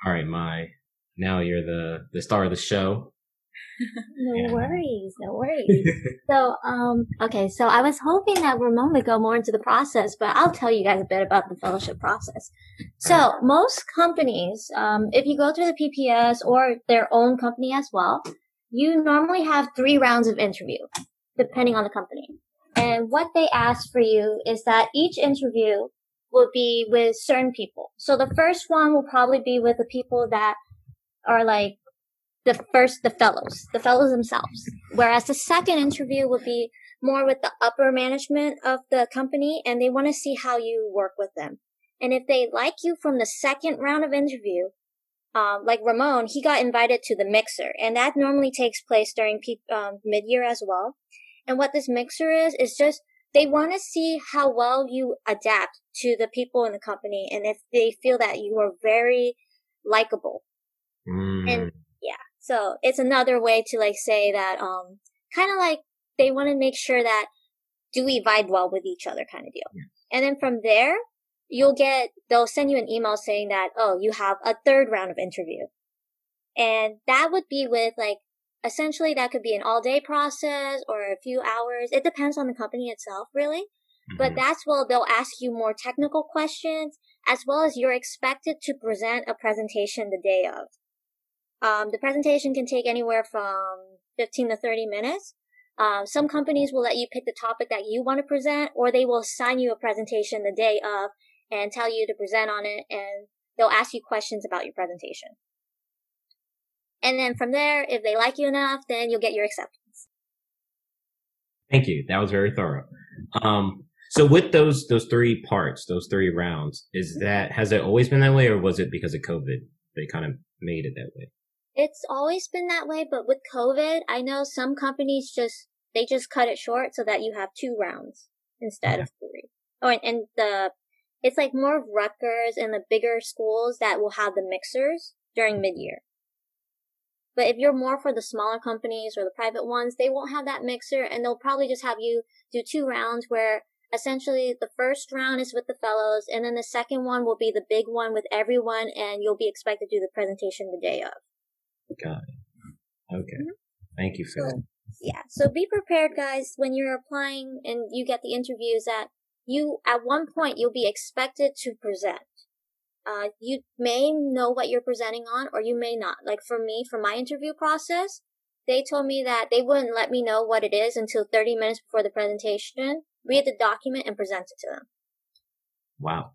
All right, my, now you're the, the star of the show. No Yeah. worries, no worries. so, um, okay, so I was hoping that Ramon would go more into the process, but I'll tell you guys a bit about the fellowship process. So, most companies, um, if you go through the PPS or their own company as well, you normally have three rounds of interview, depending on the company. And what they ask for you is that each interview will be with certain people. So the first one will probably be with the people that are like the first, the fellows, the fellows themselves. Whereas the second interview will be more with the upper management of the company and they want to see how you work with them. And if they like you from the second round of interview, um, like Ramon, he got invited to the mixer and that normally takes place during peak, um, mid-year as well. And what this mixer is, is just they want to see how well you adapt to the people in the company and if they feel that you are very likable. Mm, And so it's another way to like say that, um, kind of like they want to make sure that do we vibe well with each other kind of deal. And then from there, you'll get, they'll send you an email saying that, oh, you have a third round of interview. And that would be with like, essentially that could be an all day process or a few hours. It depends on the company itself, really. But mhm. that's where they'll ask you more technical questions as well as you're expected to present a presentation the day of. Um, the presentation can take anywhere from 15 to 30 minutes. Um, some companies will let you pick the topic that you want to present or they will assign you a presentation the day of and tell you to present on it and they'll ask you questions about your presentation. And then from there, if they like you enough, then you'll get your acceptance. Thank you. That was very thorough. Um, so with those those three parts, those three rounds, is that has it always been that way, or was it because of COVID they kind of made it that way? It's always been that way, but with COVID, I know some companies just they just cut it short so that you have two rounds instead of three. Oh, and, and the it's like more of Rutgers and the bigger schools that will have the mixers during mm. mid-year. But if you're more for the smaller companies or the private ones, they won't have that mixer and they'll probably just have you do two rounds where essentially the first round is with the fellows and then the second one will be the big one with everyone and you'll be expected to do the presentation the day of. Got it. Okay. Thank you for So- that. Yeah. So be prepared, guys, when you're applying and you get the interviews that you, at one point, you'll be expected to present. uh, you may know what you're presenting on or you may not. Like for me, for my interview process, they told me that they wouldn't let me know what it is until 30 minutes before the presentation, read the document and present it to them. Wow.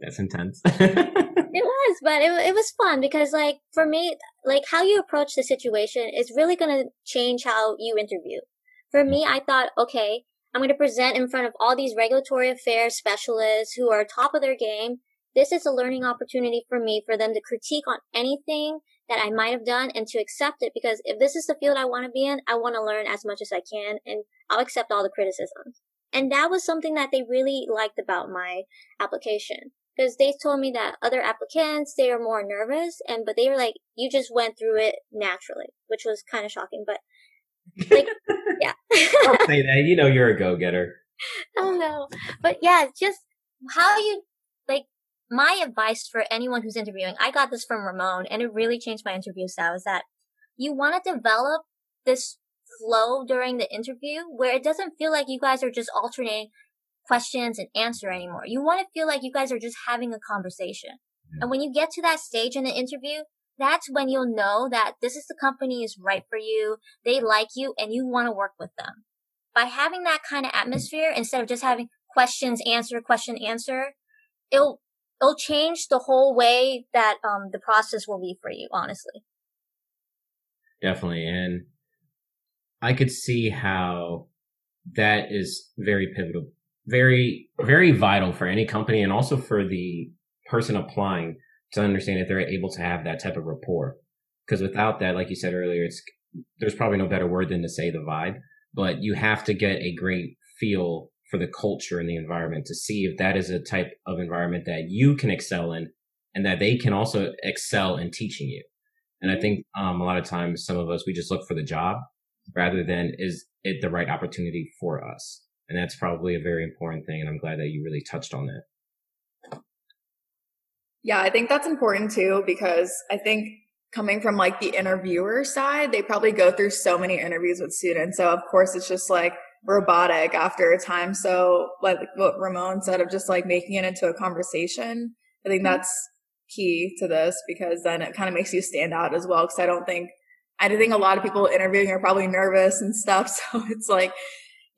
That's intense. it was, but it, it was fun because like for me, like how you approach the situation is really going to change how you interview. For me, I thought, okay, I'm going to present in front of all these regulatory affairs specialists who are top of their game. This is a learning opportunity for me for them to critique on anything that I might have done and to accept it because if this is the field I want to be in, I want to learn as much as I can and I'll accept all the criticisms. And that was something that they really liked about my application because they told me that other applicants they are more nervous and but they were like you just went through it naturally which was kind of shocking but like yeah. Say that. You know you're a go-getter. Oh no but yeah just how you like my advice for anyone who's interviewing i got this from ramon and it really changed my interview style is that you want to develop this flow during the interview where it doesn't feel like you guys are just alternating questions and answer anymore. You want to feel like you guys are just having a conversation. Yeah. And when you get to that stage in the interview, that's when you'll know that this is the company is right for you. They like you and you want to work with them. By having that kind of atmosphere, instead of just having questions, answer, question, answer, it'll, it'll change the whole way that, um, the process will be for you, honestly. Definitely. And I could see how that is very pivotal very, very vital for any company and also for the person applying to understand if they're able to have that type of rapport. Because without that, like you said earlier, it's, there's probably no better word than to say the vibe, but you have to get a great feel for the culture and the environment to see if that is a type of environment that you can excel in and that they can also excel in teaching you. And I think um, a lot of times some of us, we just look for the job rather than is it the right opportunity for us? And that's probably a very important thing. And I'm glad that you really touched on that. Yeah, I think that's important too, because I think coming from like the interviewer side, they probably go through so many interviews with students. So of course it's just like robotic after a time. So like what Ramon said of just like making it into a conversation. I think mm-hmm. that's key to this because then it kind of makes you stand out as well. Cause I don't think, I think a lot of people interviewing are probably nervous and stuff. So it's like,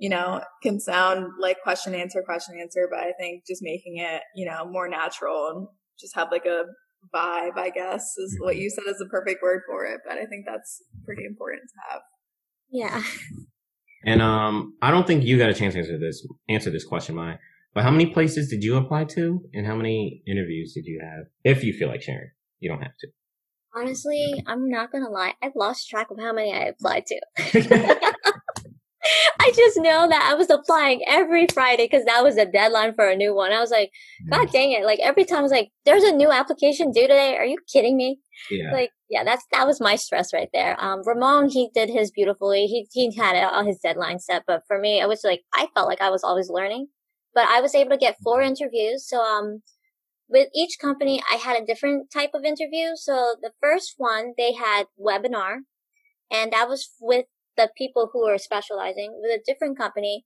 you know, can sound like question answer, question answer, but I think just making it, you know, more natural and just have like a vibe, I guess, is what mm-hmm. you said is the perfect word for it. But I think that's pretty important to have. Yeah. And um, I don't think you got a chance to answer this answer this question, Mai. But how many places did you apply to, and how many interviews did you have? If you feel like sharing, you don't have to. Honestly, I'm not gonna lie. I've lost track of how many I applied to. I just know that I was applying every Friday because that was the deadline for a new one. I was like, God dang it. Like every time I was like, there's a new application due today. Are you kidding me? Yeah. Like, yeah, that's, that was my stress right there. Um, Ramon, he did his beautifully. He, he had all his deadline set. But for me, it was like, I felt like I was always learning, but I was able to get four interviews. So, um, with each company, I had a different type of interview. So the first one, they had webinar and that was with the people who are specializing with a different company,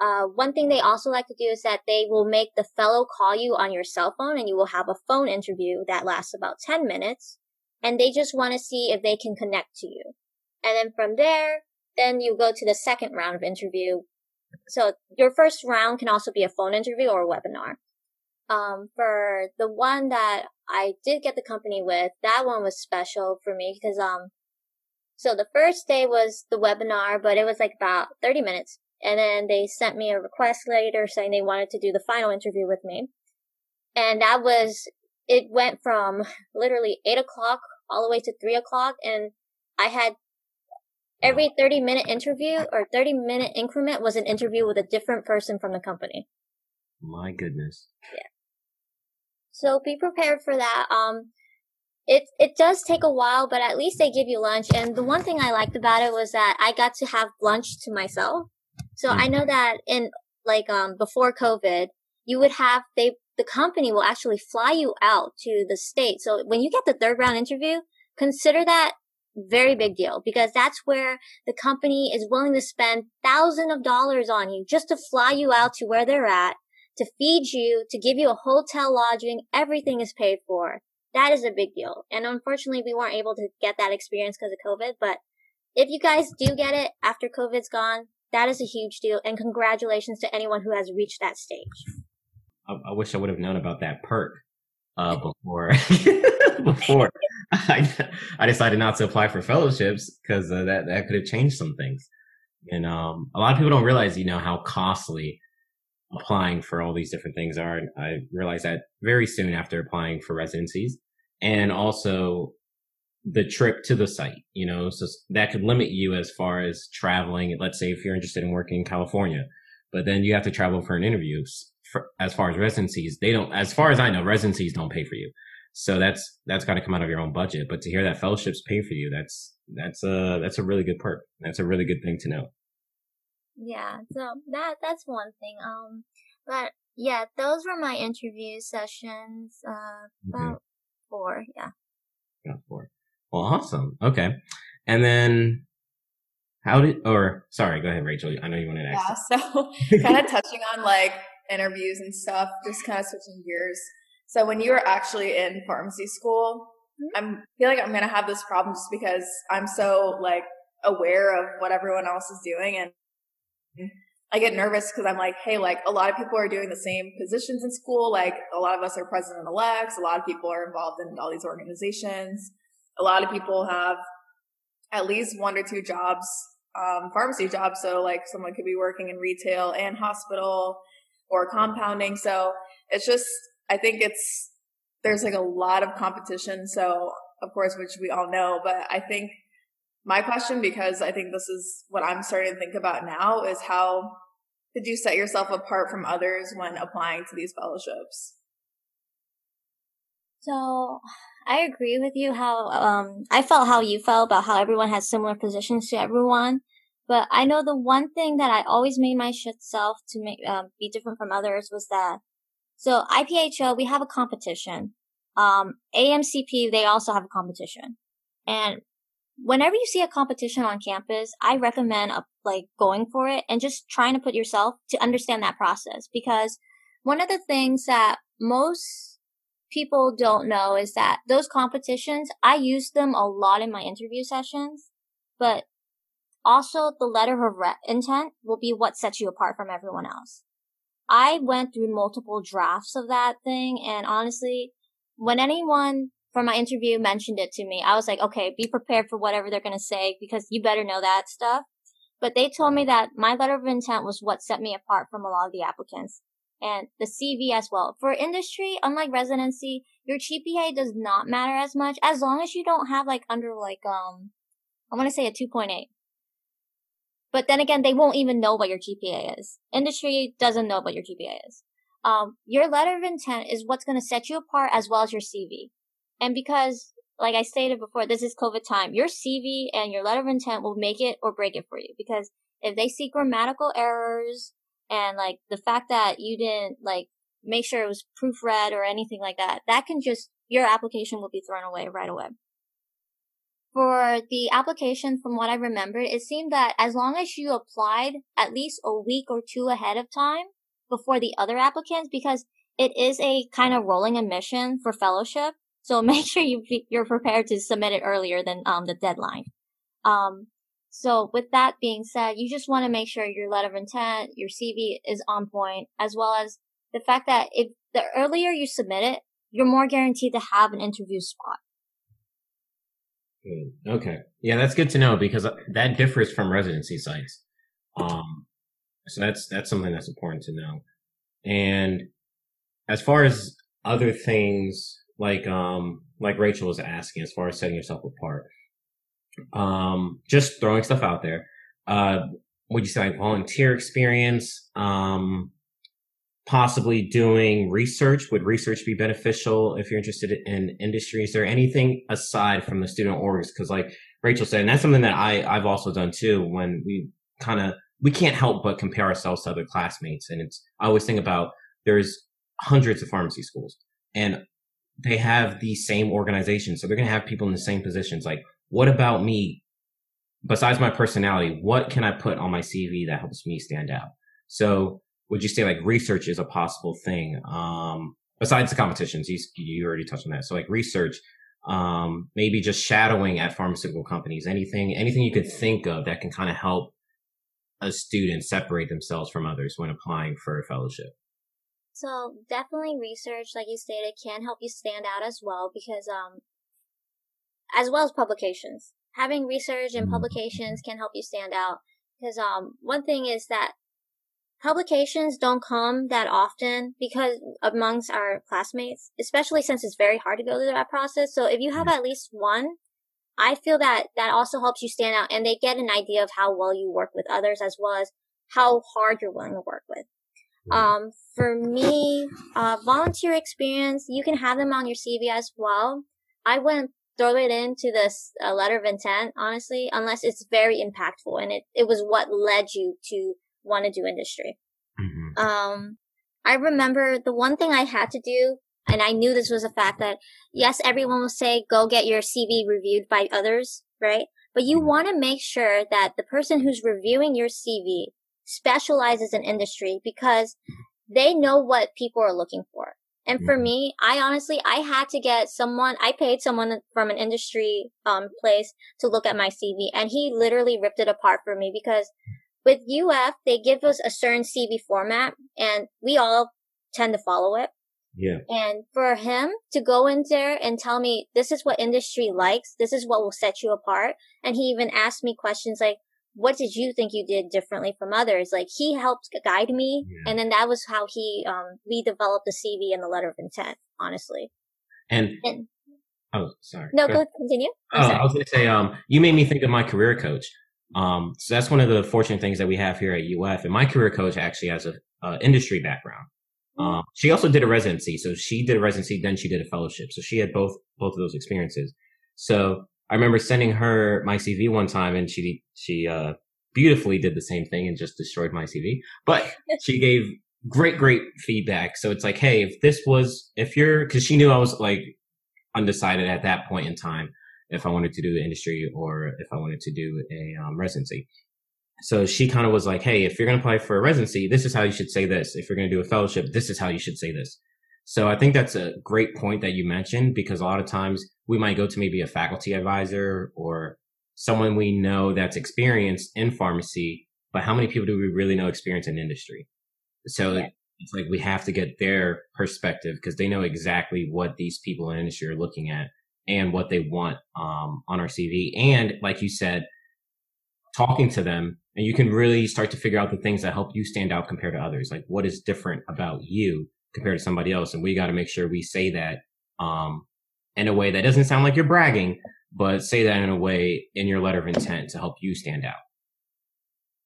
uh, one thing they also like to do is that they will make the fellow call you on your cell phone and you will have a phone interview that lasts about 10 minutes. And they just want to see if they can connect to you. And then from there, then you go to the second round of interview. So your first round can also be a phone interview or a webinar. Um, for the one that I did get the company with, that one was special for me because, um, so the first day was the webinar, but it was like about 30 minutes. And then they sent me a request later saying they wanted to do the final interview with me. And that was, it went from literally eight o'clock all the way to three o'clock. And I had every 30 minute interview or 30 minute increment was an interview with a different person from the company. My goodness. Yeah. So be prepared for that. Um, it it does take a while, but at least they give you lunch. And the one thing I liked about it was that I got to have lunch to myself. So I know that in like um before COVID, you would have they the company will actually fly you out to the state. So when you get the third round interview, consider that very big deal because that's where the company is willing to spend thousands of dollars on you just to fly you out to where they're at to feed you, to give you a hotel lodging, everything is paid for. That is a big deal. And unfortunately, we weren't able to get that experience because of COVID. But if you guys do get it after COVID's gone, that is a huge deal. And congratulations to anyone who has reached that stage. I, I wish I would have known about that perk uh, before before I, I decided not to apply for fellowships because uh, that that could have changed some things. And um, a lot of people don't realize, you know, how costly applying for all these different things are. And I realized that very soon after applying for residencies and also the trip to the site, you know, so that could limit you as far as traveling. Let's say if you're interested in working in California, but then you have to travel for an interview. For, as far as residencies, they don't, as far as I know, residencies don't pay for you. So that's, that's got to come out of your own budget. But to hear that fellowships pay for you, that's, that's a, that's a really good perk. That's a really good thing to know. Yeah, so that that's one thing. Um, but yeah, those were my interview sessions. Uh, about mm-hmm. four. Yeah. About four. Well, awesome. Okay, and then how did? Or sorry, go ahead, Rachel. I know you wanted to ask. Yeah. So kind of touching on like interviews and stuff. Just kind of switching gears. So when you were actually in pharmacy school, mm-hmm. I'm feel like I'm gonna have this problem just because I'm so like aware of what everyone else is doing and I get nervous because I'm like, hey, like a lot of people are doing the same positions in school. Like a lot of us are president elects. A lot of people are involved in all these organizations. A lot of people have at least one or two jobs, um, pharmacy jobs. So like someone could be working in retail and hospital or compounding. So it's just, I think it's, there's like a lot of competition. So of course, which we all know, but I think my question, because I think this is what I'm starting to think about now, is how did you set yourself apart from others when applying to these fellowships? So I agree with you how um I felt how you felt about how everyone has similar positions to everyone. But I know the one thing that I always made myself to make um, be different from others was that so IPHO we have a competition. Um, AMCP they also have a competition, and whenever you see a competition on campus, I recommend uh, like going for it and just trying to put yourself to understand that process because one of the things that most people don't know is that those competitions, I use them a lot in my interview sessions, but also the letter of re- intent will be what sets you apart from everyone else. I went through multiple drafts of that thing and honestly, when anyone for my interview mentioned it to me. I was like, okay, be prepared for whatever they're going to say because you better know that stuff. But they told me that my letter of intent was what set me apart from a lot of the applicants and the CV as well. For industry, unlike residency, your GPA does not matter as much as long as you don't have like under like, um, I want to say a 2.8. But then again, they won't even know what your GPA is. Industry doesn't know what your GPA is. Um, your letter of intent is what's going to set you apart as well as your CV. And because, like I stated before, this is COVID time, your CV and your letter of intent will make it or break it for you. Because if they see grammatical errors and like the fact that you didn't like make sure it was proofread or anything like that, that can just, your application will be thrown away right away. For the application, from what I remember, it seemed that as long as you applied at least a week or two ahead of time before the other applicants, because it is a kind of rolling admission for fellowship, so make sure you you're prepared to submit it earlier than um, the deadline. Um, so with that being said, you just want to make sure your letter of intent, your CV is on point, as well as the fact that if the earlier you submit it, you're more guaranteed to have an interview spot. Okay. Yeah, that's good to know because that differs from residency sites. Um, so that's, that's something that's important to know. And as far as other things like um like Rachel was asking as far as setting yourself apart. Um, just throwing stuff out there. Uh, would you say like volunteer experience? Um, possibly doing research. Would research be beneficial if you're interested in industry? Is there anything aside from the student orgs? Because like Rachel said, and that's something that I I've also done too. When we kind of we can't help but compare ourselves to other classmates, and it's I always think about there's hundreds of pharmacy schools, and they have the same organization. So they're going to have people in the same positions. Like, what about me? Besides my personality, what can I put on my CV that helps me stand out? So would you say like research is a possible thing? Um, besides the competitions, you, you already touched on that. So like research, um, maybe just shadowing at pharmaceutical companies, anything, anything you could think of that can kind of help a student separate themselves from others when applying for a fellowship. So definitely research, like you stated, can help you stand out as well because, um, as well as publications. Having research and mm-hmm. publications can help you stand out because, um, one thing is that publications don't come that often because amongst our classmates, especially since it's very hard to go through that process. So if you have at least one, I feel that that also helps you stand out and they get an idea of how well you work with others as well as how hard you're willing to work with. Um, for me, uh, volunteer experience, you can have them on your CV as well. I wouldn't throw it into this uh, letter of intent, honestly, unless it's very impactful and it, it was what led you to want to do industry. Mm-hmm. Um, I remember the one thing I had to do, and I knew this was a fact that yes, everyone will say go get your CV reviewed by others, right? But you mm-hmm. want to make sure that the person who's reviewing your CV specializes in industry because they know what people are looking for. And for me, I honestly, I had to get someone, I paid someone from an industry, um, place to look at my CV and he literally ripped it apart for me because with UF, they give us a certain CV format and we all tend to follow it. Yeah. And for him to go in there and tell me, this is what industry likes, this is what will set you apart. And he even asked me questions like, what did you think you did differently from others? Like he helped guide me. Yeah. And then that was how he, um, we developed the CV and the letter of intent, honestly. And, and oh, sorry. No, go, go continue. Oh, I was going to say, um, you made me think of my career coach. Um, so that's one of the fortunate things that we have here at UF. And my career coach actually has a, a industry background. Mm-hmm. Um, she also did a residency. So she did a residency, then she did a fellowship. So she had both, both of those experiences. So I remember sending her my CV one time and she, she, uh, beautifully did the same thing and just destroyed my CV, but she gave great, great feedback. So it's like, Hey, if this was, if you're, cause she knew I was like undecided at that point in time if I wanted to do the industry or if I wanted to do a um, residency. So she kind of was like, Hey, if you're going to apply for a residency, this is how you should say this. If you're going to do a fellowship, this is how you should say this. So I think that's a great point that you mentioned because a lot of times we might go to maybe a faculty advisor or someone we know that's experienced in pharmacy, but how many people do we really know experience in industry? So yeah. it's like we have to get their perspective because they know exactly what these people in industry are looking at and what they want um, on our CV. And like you said, talking to them and you can really start to figure out the things that help you stand out compared to others. Like what is different about you compared to somebody else. And we got to make sure we say that, um, in a way that doesn't sound like you're bragging, but say that in a way in your letter of intent to help you stand out.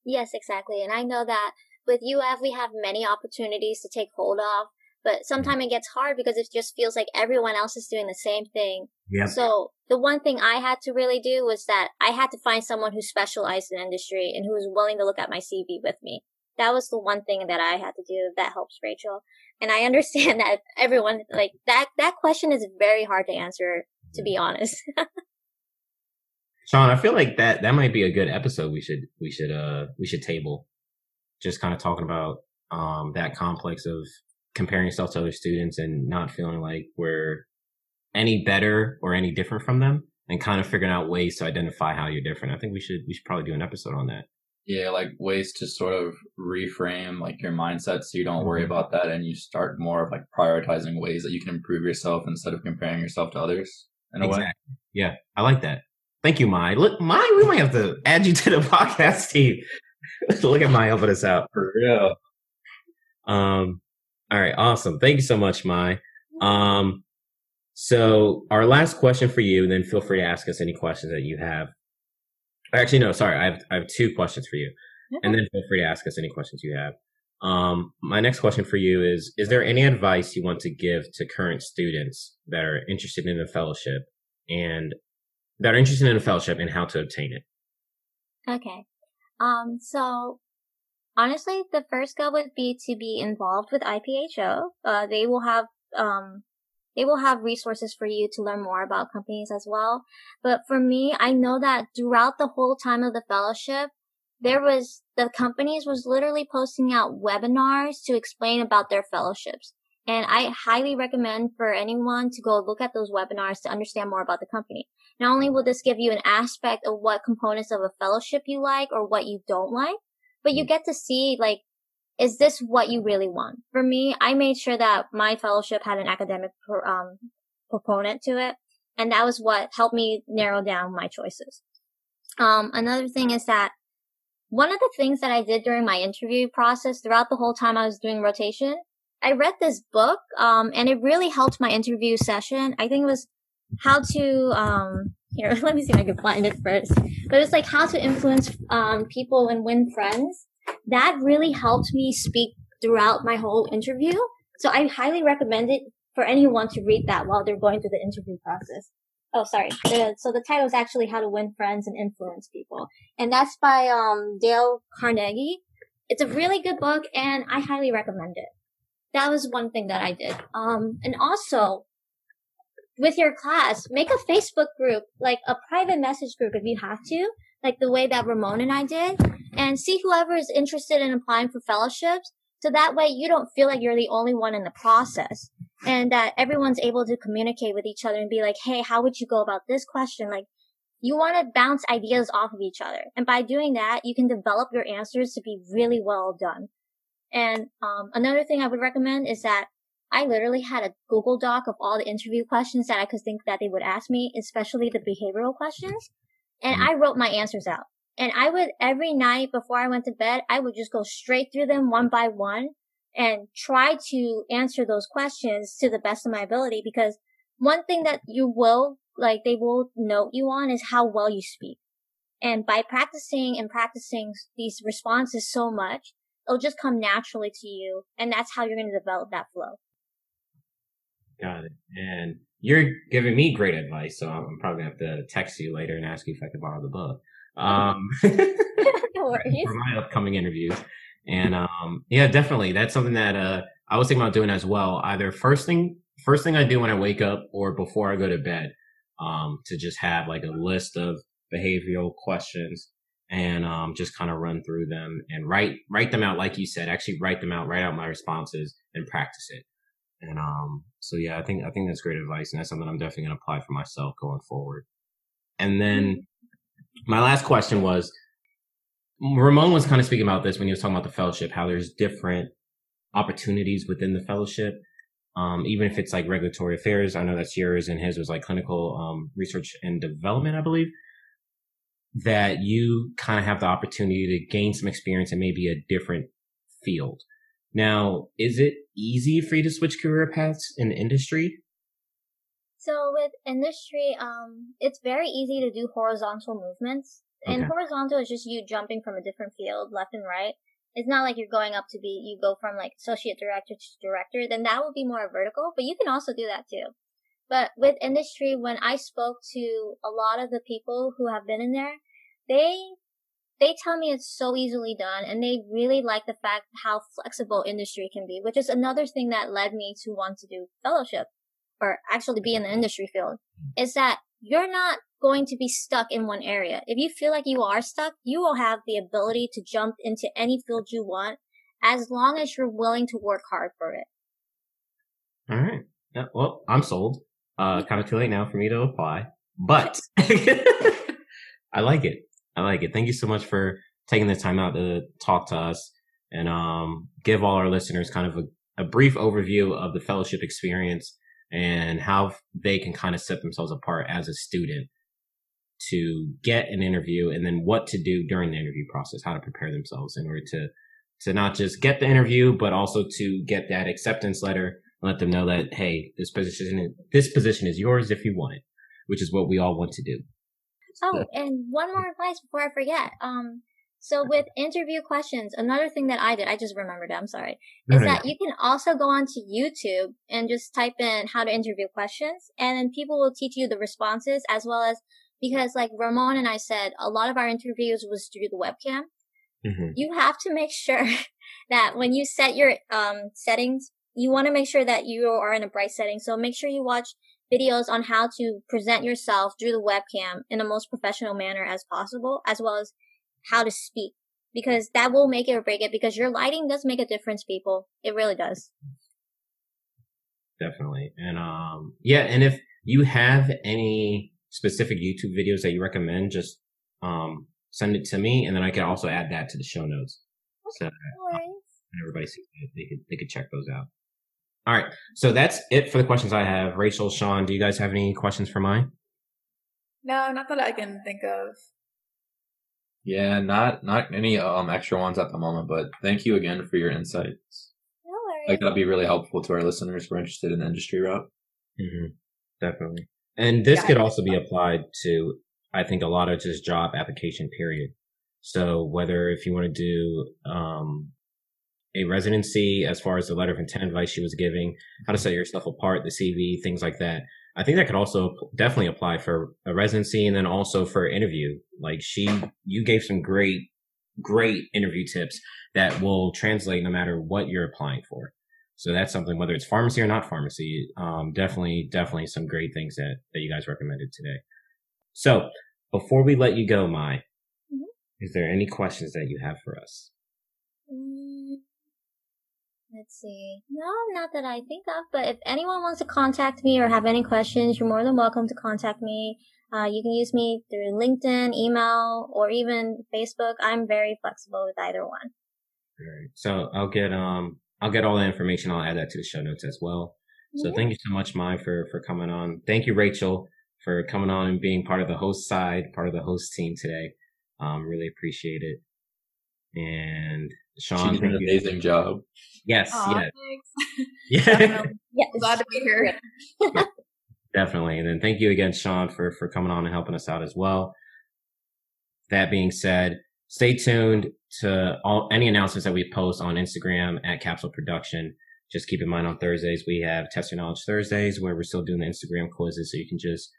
Yes, exactly. And I know that with UF, we have many opportunities to take hold of but sometimes it gets hard because it just feels like everyone else is doing the same thing. Yeah. So the one thing I had to really do was that I had to find someone who specialized in industry and who was willing to look at my CV with me. That was the one thing that I had to do that helps Rachel. And I understand that everyone, like that, that question is very hard to answer, to be honest. Sean, I feel like that, that might be a good episode we should, we should, uh, we should table. Just kind of talking about, um, that complex of comparing yourself to other students and not feeling like we're any better or any different from them and kind of figuring out ways to identify how you're different. I think we should we should probably do an episode on that. Yeah, like ways to sort of reframe like your mindset so you don't worry mm-hmm. about that and you start more of like prioritizing ways that you can improve yourself instead of comparing yourself to others in exactly. way. Yeah, I like that. Thank you, Mai. Look, Mai, we might have to add you to the podcast team. Look at Mai helping us out. For real. Um, all right, awesome. Thank you so much, Mai. Um, so our last question for you, and then feel free to ask us any questions that you have. Actually, no, sorry, I have I have two questions for you, and then feel free to ask us any questions you have. Um, my next question for you is: Is there any advice you want to give to current students that are interested in a fellowship and that are interested in a fellowship and how to obtain it? Okay. Um, so honestly, the first goal would be to be involved with IPHO. Uh, they will have, um, they will have resources for you to learn more about companies as well. But for me, I know that throughout the whole time of the fellowship, there was the companies was literally posting out webinars to explain about their fellowships. And I highly recommend for anyone to go look at those webinars to understand more about the company. Not only will this give you an aspect of what components of a fellowship you like or what you don't like, but you get to see like, is this what you really want? For me, I made sure that my fellowship had an academic um, proponent to it. And that was what helped me narrow down my choices. Um, another thing is that one of the things that I did during my interview process throughout the whole time I was doing rotation, I read this book, um, and it really helped my interview session. I think it was how to, um, here, let me see if I can find it first. But it's like how to influence, um, people and win friends. That really helped me speak throughout my whole interview. So I highly recommend it for anyone to read that while they're going through the interview process. Oh, sorry. So the title is actually How to Win Friends and Influence People. And that's by, um, Dale Carnegie. It's a really good book and I highly recommend it. That was one thing that I did. Um, and also with your class, make a Facebook group, like a private message group if you have to, like the way that Ramon and I did, and see whoever is interested in applying for fellowships. So that way you don't feel like you're the only one in the process and that everyone's able to communicate with each other and be like, Hey, how would you go about this question? Like you want to bounce ideas off of each other. And by doing that, you can develop your answers to be really well done. And um, another thing I would recommend is that I literally had a Google Doc of all the interview questions that I could think that they would ask me, especially the behavioral questions. And mm-hmm. I wrote my answers out. And I would every night before I went to bed, I would just go straight through them one by one and try to answer those questions to the best of my ability because one thing that you will, like, they will note you on is how well you speak. And by practicing and practicing these responses so much, it'll just come naturally to you. And that's how you're going to develop that flow. Got it. And you're giving me great advice. So I'm probably going to have to text you later and ask you if I could borrow the book. Um, no for my upcoming interviews. And um, yeah, definitely, that's something that uh, I was thinking about doing as well. Either first thing, first thing I do when I wake up, or before I go to bed, um, to just have like a list of behavioral questions and um, just kind of run through them and write write them out, like you said. Actually, write them out, write out my responses, and practice it. And um, so yeah, I think I think that's great advice, and that's something I'm definitely going to apply for myself going forward. And then my last question was Ramon was kind of speaking about this when he was talking about the fellowship, how there's different opportunities within the fellowship. Um, even if it's like regulatory affairs, I know that's yours and his was like clinical, um, research and development, I believe that you kind of have the opportunity to gain some experience in maybe a different field. Now, is it easy for you to switch career paths in industry? So with industry, um, it's very easy to do horizontal movements. Okay. And horizontal is just you jumping from a different field, left and right. It's not like you're going up to be, you go from like associate director to director, then that would be more vertical, but you can also do that too. But with industry, when I spoke to a lot of the people who have been in there, they, they tell me it's so easily done and they really like the fact how flexible industry can be, which is another thing that led me to want to do fellowship or actually be in the industry field is that you're not going to be stuck in one area. If you feel like you are stuck, you will have the ability to jump into any field you want as long as you're willing to work hard for it. All right. Yeah, well, I'm sold. Uh, kind of too late now for me to apply, but I like it. I like it. Thank you so much for taking the time out to talk to us and um, give all our listeners kind of a, a brief overview of the fellowship experience and how they can kind of set themselves apart as a student to get an interview and then what to do during the interview process, how to prepare themselves in order to, to not just get the interview, but also to get that acceptance letter and let them know that, hey, this position, this position is yours if you want it, which is what we all want to do. Oh, and one more advice before I forget. Um, so with interview questions, another thing that I did, I just remembered it, I'm sorry, is that you can also go onto YouTube and just type in how to interview questions and then people will teach you the responses as well as because like Ramon and I said, a lot of our interviews was through the webcam. Mm-hmm. You have to make sure that when you set your um, settings, you want to make sure that you are in a bright setting. So make sure you watch videos on how to present yourself through the webcam in the most professional manner as possible, as well as how to speak. because that will make it or break it because your lighting does make a difference, people. It really does. Definitely. And, um, yeah. And if you have any specific YouTube videos that you recommend, just, um, send it to me and then I can also add that to the show notes. So uh, everybody sees it, they could, they could check those out. All right. So that's it for the questions I have. Rachel, Sean, do you guys have any questions for mine? No, not that I can think of. Yeah, not not any um extra ones at the moment, but thank you again for your insights. No worries. Like that'll be really helpful to our listeners who are interested in the industry route. Mm-hmm. Definitely. And this Yeah. could also be applied to, I think, a lot of just job application period. So whether if you want to do, um, a residency as far as the letter of intent advice she was giving, how to set yourself apart, the CV, things like that. I think that could also definitely apply for a residency and then also for an interview. Like she, you gave some great, great interview tips that will translate no matter what you're applying for. So that's something, whether it's pharmacy or not pharmacy, um, definitely, definitely some great things that, that you guys recommended today. So before we let you go, Mai, Mhm. is there any questions that you have for us? Mm, Let's see. No, not that I think of, but if anyone wants to contact me or have any questions, you're more than welcome to contact me. Uh, you can use me through LinkedIn, email, or even Facebook. I'm very flexible with either one. All right. So I'll get, um, I'll get all the information. I'll add that to the show notes as well. So Mhm. thank you so much, Mai, for, for coming on. Thank you, Rachel, for coming on and being part of the host side, part of the host team today. Um, really appreciate it. And Sean, She did an thank you. amazing job. Yes, Aw, yes. thanks. Yeah, Definitely. Glad to be here. definitely. And then thank you again, Sean, for, for coming on and helping us out as well. That being said, stay tuned to all any announcements that we post on Instagram at Capsule Production. Just keep in mind on Thursdays, we have Test Your Knowledge Thursdays where we're still doing the Instagram quizzes. So you can just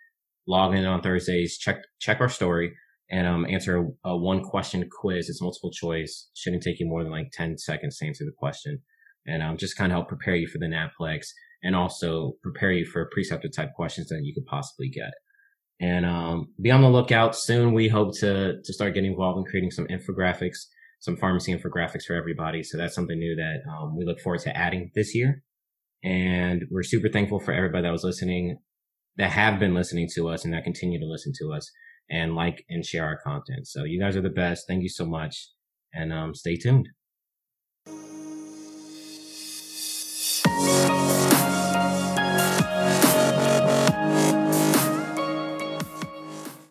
log in on Thursdays, check, check our story and, um, answer a, a one question quiz. It's multiple choice. Shouldn't take you more than like 10 seconds to answer the question and, um, just kind of help prepare you for the NAPLEX and also prepare you for preceptor type questions that you could possibly get. And um, be on the lookout soon. We hope to to start getting involved in creating some infographics, some pharmacy infographics for everybody. So that's something new that um, we look forward to adding this year. And we're super thankful for everybody that was listening, that have been listening to us, and that continue to listen to us and like and share our content. So you guys are the best. Thank you so much. And um, stay tuned.